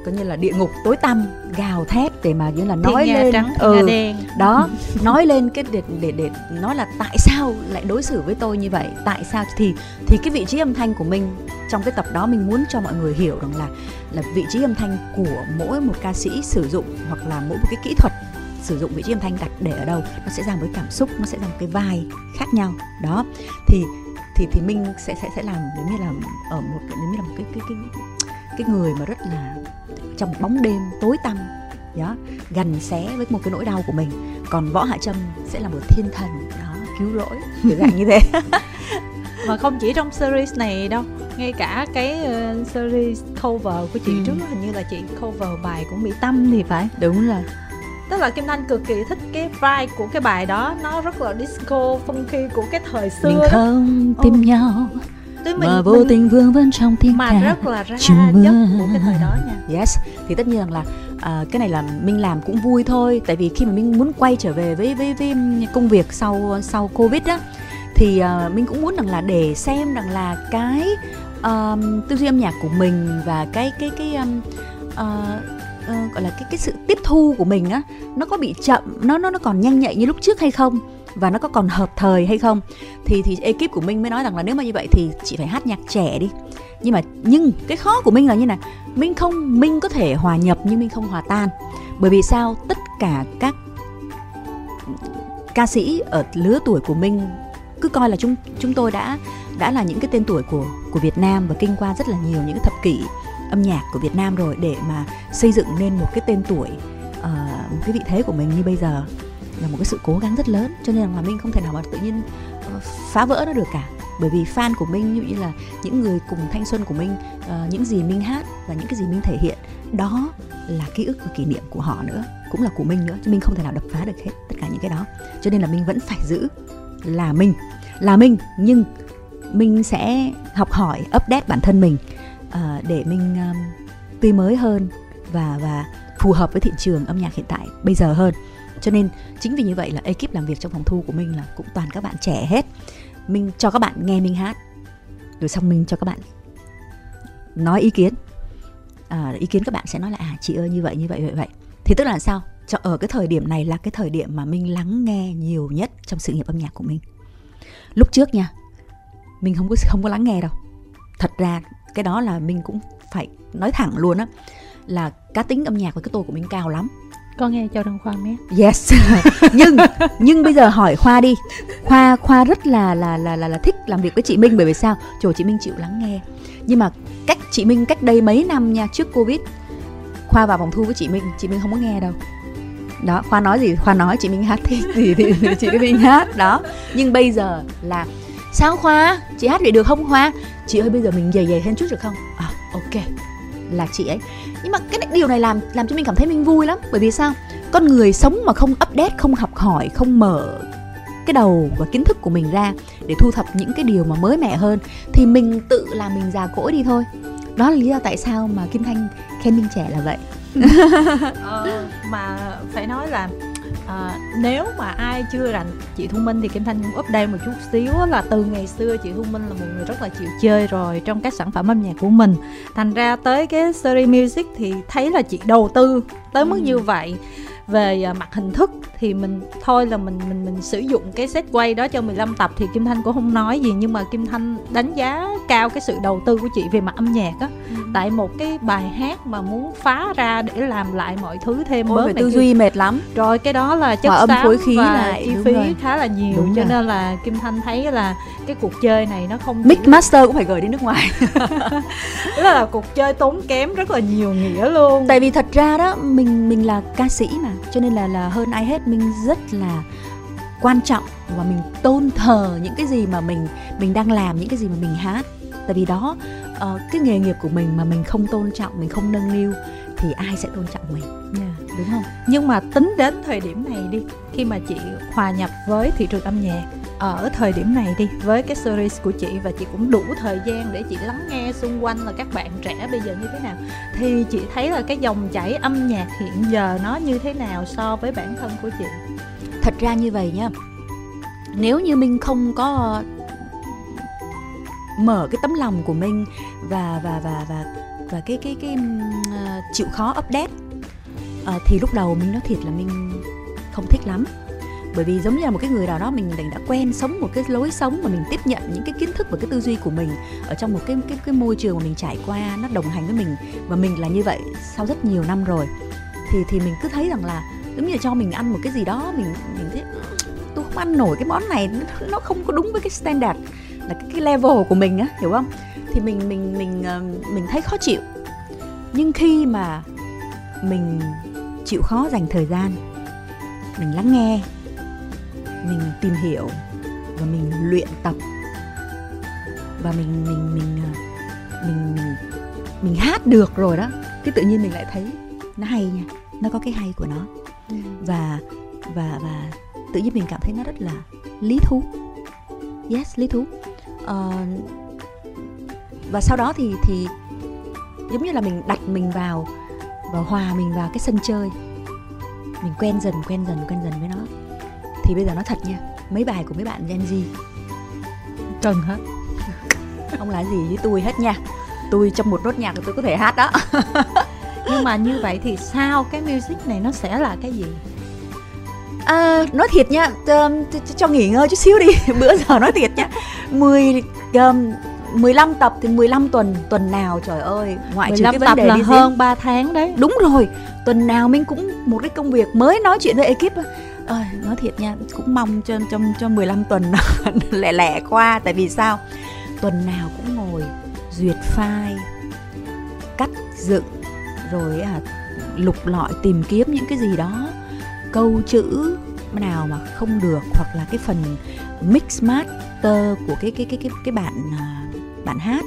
coi như là địa ngục tối tăm gào thét để mà như là nói Thiên lên trắng, ừ, đen. đó nói lên cái để, để để nói là tại sao lại đối xử với tôi như vậy tại sao thì thì cái vị trí âm thanh của mình trong cái tập đó mình muốn cho mọi người hiểu rằng là là vị trí âm thanh của mỗi một ca sĩ sử dụng hoặc là mỗi một cái kỹ thuật sử dụng vị trí âm thanh đặt để ở đâu nó sẽ ra một cái cảm xúc nó sẽ ra một cái vai khác nhau đó thì thì thì minh sẽ sẽ sẽ làm giống như là ở một giống như là một cái cái cái cái người mà rất là trong bóng đêm tối tăm đó gần xé với một cái nỗi đau của mình. Còn võ hạ trâm sẽ là một thiên thần đó cứu rỗi kiểu dạng như thế. Mà không chỉ trong series này đâu ngay cả cái uh, series cover của chị ừ. trước hình như là chị cover bài của mỹ tâm thì phải. Đúng rồi tức là kim thanh cực kỳ thích cái vibe của cái bài đó. Nó rất là disco funky của cái thời xưa mình không đó. tìm oh. nhau mình, mà vô mình, tình vương vấn trong tiếng mà rất là ra nhất của cái thời đó nha. Yes. Thì tất nhiên là uh, cái này là minh làm cũng vui thôi. Tại vì khi mà minh muốn quay trở về với với, với công việc sau sau covid á thì uh, minh cũng muốn rằng là để xem rằng là cái um, tư duy âm nhạc của mình và cái cái cái um, uh, uh, gọi là cái cái sự tiếp thu của mình á nó có bị chậm nó nó nó còn nhanh nhạy như lúc trước hay không? Và nó có còn hợp thời hay không? Thì thì ekip của mình mới nói rằng là nếu mà như vậy thì chị phải hát nhạc trẻ đi. Nhưng mà nhưng cái khó của mình là như này minh không minh có thể hòa nhập nhưng minh không hòa tan. Bởi vì sao? Tất cả các ca sĩ ở lứa tuổi của mình cứ coi là chúng chúng tôi đã đã là những cái tên tuổi của của Việt Nam và kinh qua rất là nhiều những cái thập kỷ âm nhạc của Việt Nam rồi để mà xây dựng nên một cái tên tuổi uh, một cái vị thế của mình như bây giờ là một cái sự cố gắng rất lớn. Cho nên là mình không thể nào mà tự nhiên uh, phá vỡ nó được cả. Bởi vì fan của mình như là những người cùng thanh xuân của mình uh, ờ, những gì mình hát và những cái gì mình thể hiện đó là ký ức và kỷ niệm của họ nữa cũng là của mình nữa. Chứ mình không thể nào đập phá được hết tất cả những cái đó. Cho nên là mình vẫn phải giữ là mình là mình nhưng mình sẽ học hỏi update bản thân mình uh, để mình um, tươi mới hơn và và phù hợp với thị trường âm nhạc hiện tại bây giờ hơn. Cho nên chính vì như vậy là ekip làm việc trong phòng thu của mình là cũng toàn các bạn trẻ hết. Mình cho các bạn nghe mình hát rồi xong mình cho các bạn nói ý kiến. À, ý kiến các bạn sẽ nói là à chị ơi như vậy như vậy vậy vậy. Thì tức là sao? Cho ở cái thời điểm này là cái thời điểm mà mình lắng nghe nhiều nhất trong sự nghiệp âm nhạc của mình. Lúc trước nha mình không có không có lắng nghe đâu. Thật ra cái đó là mình cũng phải nói thẳng luôn á là cá tính âm nhạc và cái tôi của mình cao lắm. Con nghe cho đăng khoa mé yes. Nhưng nhưng bây giờ hỏi khoa đi. Khoa khoa rất là là là là, là thích làm việc với chị minh bởi vì sao? Trời chị minh chịu lắng nghe. Nhưng mà cách chị minh cách đây mấy năm nha trước covid khoa vào phòng thu với chị minh chị minh không có nghe đâu. Đó khoa nói gì? Khoa nói chị minh hát thích gì thì, thì chị minh hát đó. Nhưng bây giờ là sao khoa chị hát vậy được không khoa? Chị ơi bây giờ mình dày dày thêm chút được không? À ok là chị ấy. Nhưng mà cái điều này làm làm cho mình cảm thấy mình vui lắm. Bởi vì sao? Con người sống mà không update không học hỏi không mở cái đầu và kiến thức của mình ra để thu thập những cái điều mà mới mẻ hơn thì mình tự làm mình già cỗi đi thôi. Đó là lý do tại sao mà kim thanh khen minh trẻ là vậy. Ờ, mà phải nói là à, nếu mà ai chưa rành chị thu minh thì kim thanh cũng update một chút xíu là từ ngày xưa chị thu minh là một người rất là chịu chơi rồi trong các sản phẩm âm nhạc của mình thành ra tới cái series music thì thấy là chị đầu tư tới mức ừ. như vậy về à, mặt hình thức thì mình thôi là mình mình mình sử dụng cái set quay đó cho 15 tập thì Kim Thanh cũng không nói gì nhưng mà Kim Thanh đánh giá cao cái sự đầu tư của chị về mặt âm nhạc á ừ. tại một cái bài hát mà muốn phá ra để làm lại mọi thứ thêm Ôi, bớt tư duy mệt lắm rồi cái đó là chất âm phối khí và lại chi phí rồi. khá là nhiều đúng cho rồi. nên là Kim Thanh thấy là cái cuộc chơi này nó không mix master cũng phải gửi đi nước ngoài đó là cuộc chơi tốn kém rất là nhiều nghĩa luôn tại vì thật ra đó mình mình là ca sĩ mà cho nên là là hơn ai hết mình rất là quan trọng và mình tôn thờ những cái gì mà mình mình đang làm những cái gì mà mình hát tại vì đó uh, cái nghề nghiệp của mình mà mình không tôn trọng mình không nâng niu thì ai sẽ tôn trọng mình yeah. Dạ. đúng không nhưng mà tính đến thời điểm này đi khi mà chị hòa nhập với thị trường âm nhạc ở thời điểm này đi với cái series của chị và chị cũng đủ thời gian để chị lắng nghe xung quanh là các bạn trẻ bây giờ như thế nào. Thì chị thấy là cái dòng chảy âm nhạc hiện giờ nó như thế nào so với bản thân của chị? Thật ra như vậy nhá nếu như mình không có mở cái tấm lòng của mình và và và và và cái cái cái uh, chịu khó update uh, thì lúc đầu mình nói thiệt là mình không thích lắm bởi vì giống như là một cái người nào đó mình đã quen sống một cái lối sống mà mình tiếp nhận những cái kiến thức và cái tư duy của mình ở trong một cái cái cái môi trường mà mình trải qua nó đồng hành với mình và mình là như vậy sau rất nhiều năm rồi thì thì mình cứ thấy rằng là giống như là cho mình ăn một cái gì đó mình mình thấy tôi không ăn nổi cái món này nó không có đúng với cái standard là cái, cái level của mình á hiểu không? Thì mình mình mình ờ, mình thấy khó chịu. Nhưng khi mà mình chịu khó dành thời gian mình lắng nghe mình tìm hiểu và mình luyện tập. Và mình mình mình ờ, mình mình mình hát được rồi đó. Cái tự nhiên mình lại thấy nó hay nha nó có cái hay của nó. Ừ. và và và tự nhiên mình cảm thấy nó rất là lý thú. Yes lý thú. Uh, và sau đó thì thì giống như là mình đặt mình vào và hòa mình vào cái sân chơi. Mình quen dần quen dần quen dần với nó thì bây giờ nó thật nha mấy bài của mấy bạn Gen Z. Cần hết không là gì? Với tôi hết nha. Tôi trong một nốt nhạc tôi có thể hát đó. Nhưng mà như vậy thì sao? Cái music này nó sẽ là cái gì? À, nói thiệt nha cho, cho nghỉ ngơi chút xíu đi. Bữa giờ nói thiệt nha. 10 um, 15 tập thì 15 tuần. Tuần nào trời ơi ngoại trừ cái vấn đề là đi hơn diễn. 3 tháng đấy. Đúng rồi. Tuần nào mình cũng một cái công việc mới nói chuyện với ekip ơi nói thiệt nha cũng mong cho trong cho 15 tuần lẻ lẻ qua tại vì sao? Tuần nào cũng ngồi duyệt file cắt dựng rồi à, lục lọi tìm kiếm những cái gì đó câu chữ nào mà không được hoặc là cái phần mix master của cái cái cái cái cái bạn à, bạn hát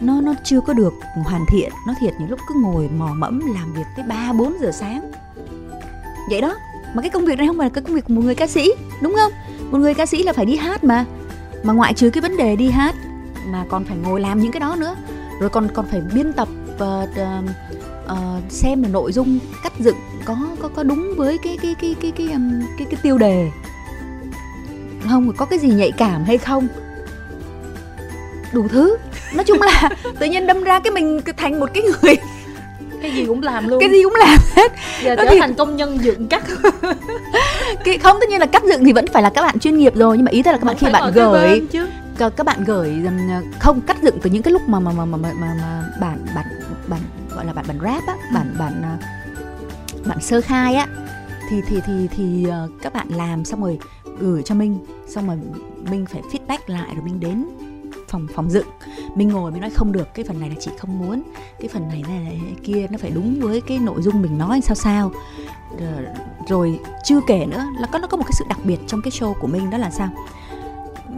nó nó chưa có được hoàn thiện. Nó thiệt những lúc cứ ngồi mò mẫm làm việc tới 3 4 giờ sáng. Vậy đó mà cái công việc này không phải là cái công việc của một người ca sĩ đúng không? Một người ca sĩ là phải đi hát mà. Mà ngoại trừ cái vấn đề đi hát mà còn phải ngồi làm những cái đó nữa. Rồi còn còn phải biên tập uh, uh, xem là nội dung cắt dựng có có có đúng với cái cái cái cái cái um, cái, cái tiêu đề. Không có cái gì nhạy cảm hay không? Đủ thứ. Nói chung là tự nhiên đâm ra cái mình thành một cái người cái gì cũng làm luôn. Cái gì cũng làm hết. Giờ trở thì... thành công nhân dựng cắt. Cái không tất nhiên là cắt dựng thì vẫn phải là các bạn chuyên nghiệp rồi nhưng mà ý tức là các bạn khi bạn gửi các bạn gửi không cắt dựng từ những cái lúc mà mà mà mà mà, mà, mà bản bản bản gọi là bản bản rap á ừ. bản bản à, bản sơ khai á thì thì thì thì uh, các bạn làm xong rồi gửi cho mình xong rồi mình phải feedback lại rồi mình đến phòng phòng dựng. Mình ngồi mình nói không được cái phần này là chị không muốn cái phần này này, này kia nó phải đúng với cái nội dung mình nói sao sao. Rồi chưa kể nữa là có nó có một cái sự đặc biệt trong cái show của mình đó là sao?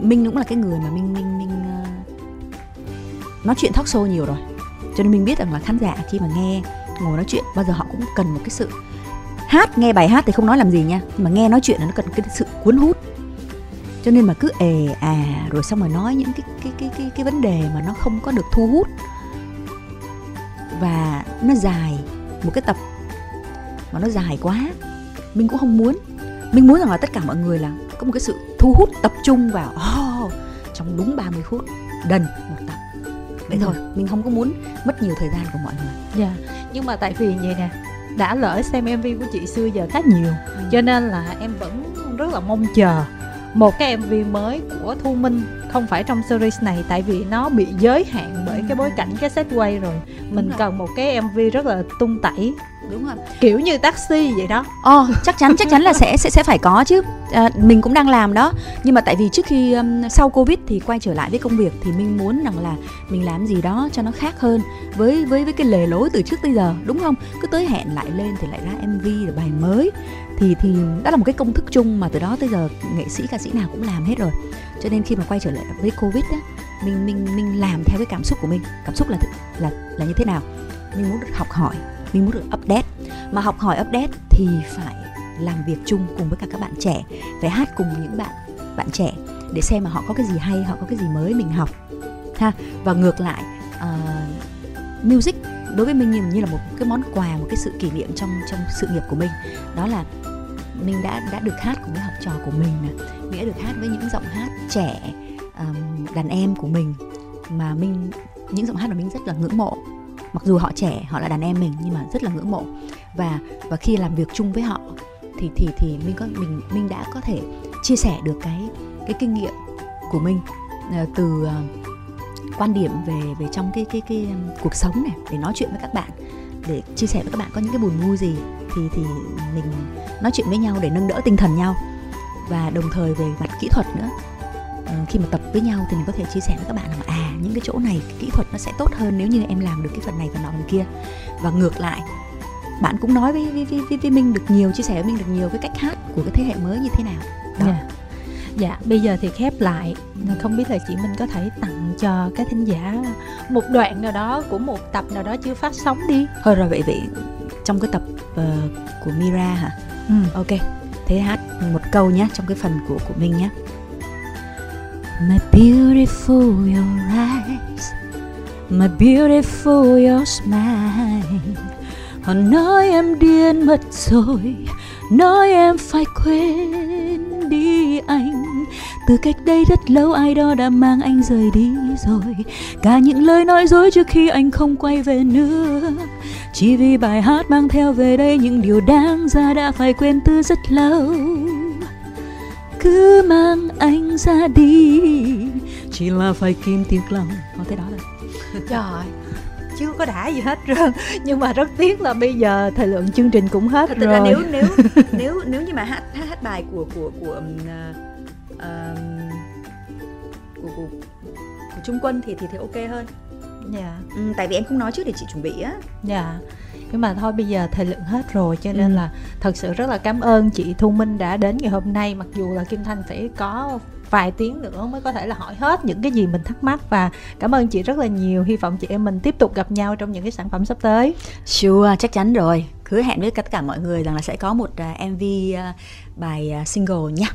Minh cũng là cái người mà minh minh minh uh, ờ, nói chuyện talk show nhiều rồi. Cho nên mình biết rằng là khán giả khi mà nghe ngồi nói chuyện bao giờ họ cũng cần một cái sự hát nghe bài hát thì không nói làm gì nha. Mà nghe nói chuyện là nó cần cái sự cuốn hút cho nên mà cứ ề à rồi xong rồi nói những cái cái cái cái cái vấn đề mà nó không có được thu hút. Và nó dài một cái tập mà nó dài quá. Mình cũng không muốn. Mình muốn rằng là tất cả mọi người là có một cái sự thu hút tập trung vào oh, trong đúng 30 phút đần một tập. Vậy thôi mình không có muốn mất nhiều thời gian của mọi người. Dạ. Yeah. nhưng mà tại vì vậy nè đã lỡ xem mv của chị xưa giờ khá nhiều. Ừ. cho nên là em vẫn rất là mong chờ một cái mv mới của thu minh không phải trong series này tại vì nó bị giới hạn bởi cái bối cảnh cái set quay rồi. Mình cần một cái mv rất là tung tẩy đúng rồi kiểu như taxi vậy đó Ồ, oh, chắc chắn chắc chắn là sẽ sẽ sẽ phải có chứ. À, mình cũng đang làm đó. Nhưng mà tại vì trước khi um, sau Covid thì quay trở lại với công việc thì mình muốn rằng là mình làm gì đó cho nó khác hơn với với với cái lề lối từ trước tới giờ, đúng không? Cứ tới hẹn lại lên thì lại ra MV rồi bài mới thì thì đó là một cái công thức chung mà từ đó tới giờ nghệ sĩ ca sĩ nào cũng làm hết rồi. Cho nên khi mà quay trở lại với Covid á, mình mình mình làm theo cái cảm xúc của mình. Cảm xúc là là là như thế nào? Mình muốn được học hỏi, mình muốn được update. Mà học hỏi update thì phải làm việc chung cùng với cả các bạn trẻ phải hát cùng những bạn bạn trẻ để xem mà họ có cái gì hay họ có cái gì mới mình học. Ha và ngược lại uh, music đối với mình như, là một cái món quà một cái sự kỷ niệm trong trong sự nghiệp của mình. Đó là mình đã đã được hát cùng với học trò của mình nè mình đã được hát với những giọng hát trẻ um, đàn em của mình. Mà mình những giọng hát mà mình rất là ngưỡng mộ mặc dù họ trẻ, họ là đàn em mình nhưng mà rất là ngưỡng mộ. Và và khi làm việc chung với họ thì thì thì mình có, mình mình đã có thể chia sẻ được cái cái kinh nghiệm của mình ờ, từ ờ, quan điểm về về trong cái cái cái cuộc sống này, để nói chuyện với các bạn, để chia sẻ với các bạn có những cái buồn vui gì thì thì mình nói chuyện với nhau để nâng đỡ tinh thần nhau. Và đồng thời về mặt kỹ thuật nữa khi mà tập với nhau thì mình có thể chia sẻ với các bạn là à những cái chỗ này cái kỹ thuật nó sẽ tốt hơn nếu như em làm được cái phần này và nọ phần kia và ngược lại bạn cũng nói với với, với, với Minh được nhiều chia sẻ với Minh được nhiều với cách hát của cái thế hệ mới như thế nào đó. Yeah. Dạ, bây giờ thì khép lại Không biết là chị Minh có thể tặng cho các thính giả Một đoạn nào đó của một tập nào đó chưa phát sóng đi Thôi rồi vậy vậy Trong cái tập uh, của Mira hả? Ừ. Ok, thế hát một câu nhé Trong cái phần của của Minh nhé My beautiful, your eyes. My beautiful, your smile. Họ nói em điên mất rồi. Nói em phải quên đi anh. Từ cách đây rất lâu, ai đó đã mang anh rời đi rồi. Cả những lời nói dối trước khi anh không quay về nữa. Chỉ vì bài hát mang theo về đây những điều đáng ra đã phải quên từ rất lâu. Cứ mang anh ra đi. Chỉ là phải kìm tiếng lòng Có thế đó rồi Trời chưa có đã gì hết trơn. Nhưng mà rất tiếc là bây giờ thời lượng chương trình cũng hết Thật rồi. là nếu nếu nếu nếu như mà hát hát, hát bài của của của um, uh, của, của của Trung Quân thì thì thì ok hơn. Dạ. Yeah. ừ, tại vì em không nói trước để chị chuẩn bị á. Dạ. yeah. Nhưng mà thôi bây giờ thời lượng hết rồi cho nên ừ. là thật sự rất là cảm ơn chị Thu Minh đã đến ngày hôm nay. Mặc dù là Kim Thanh phải có vài tiếng nữa mới có thể là hỏi hết những cái gì mình thắc mắc. Và cảm ơn chị rất là nhiều. Hy vọng chị em mình tiếp tục gặp nhau trong những cái sản phẩm sắp tới. Sure chắc chắn rồi. Hứa hẹn với tất cả mọi người rằng là sẽ có một uh, à, mv uh, à, bài uh, single nhé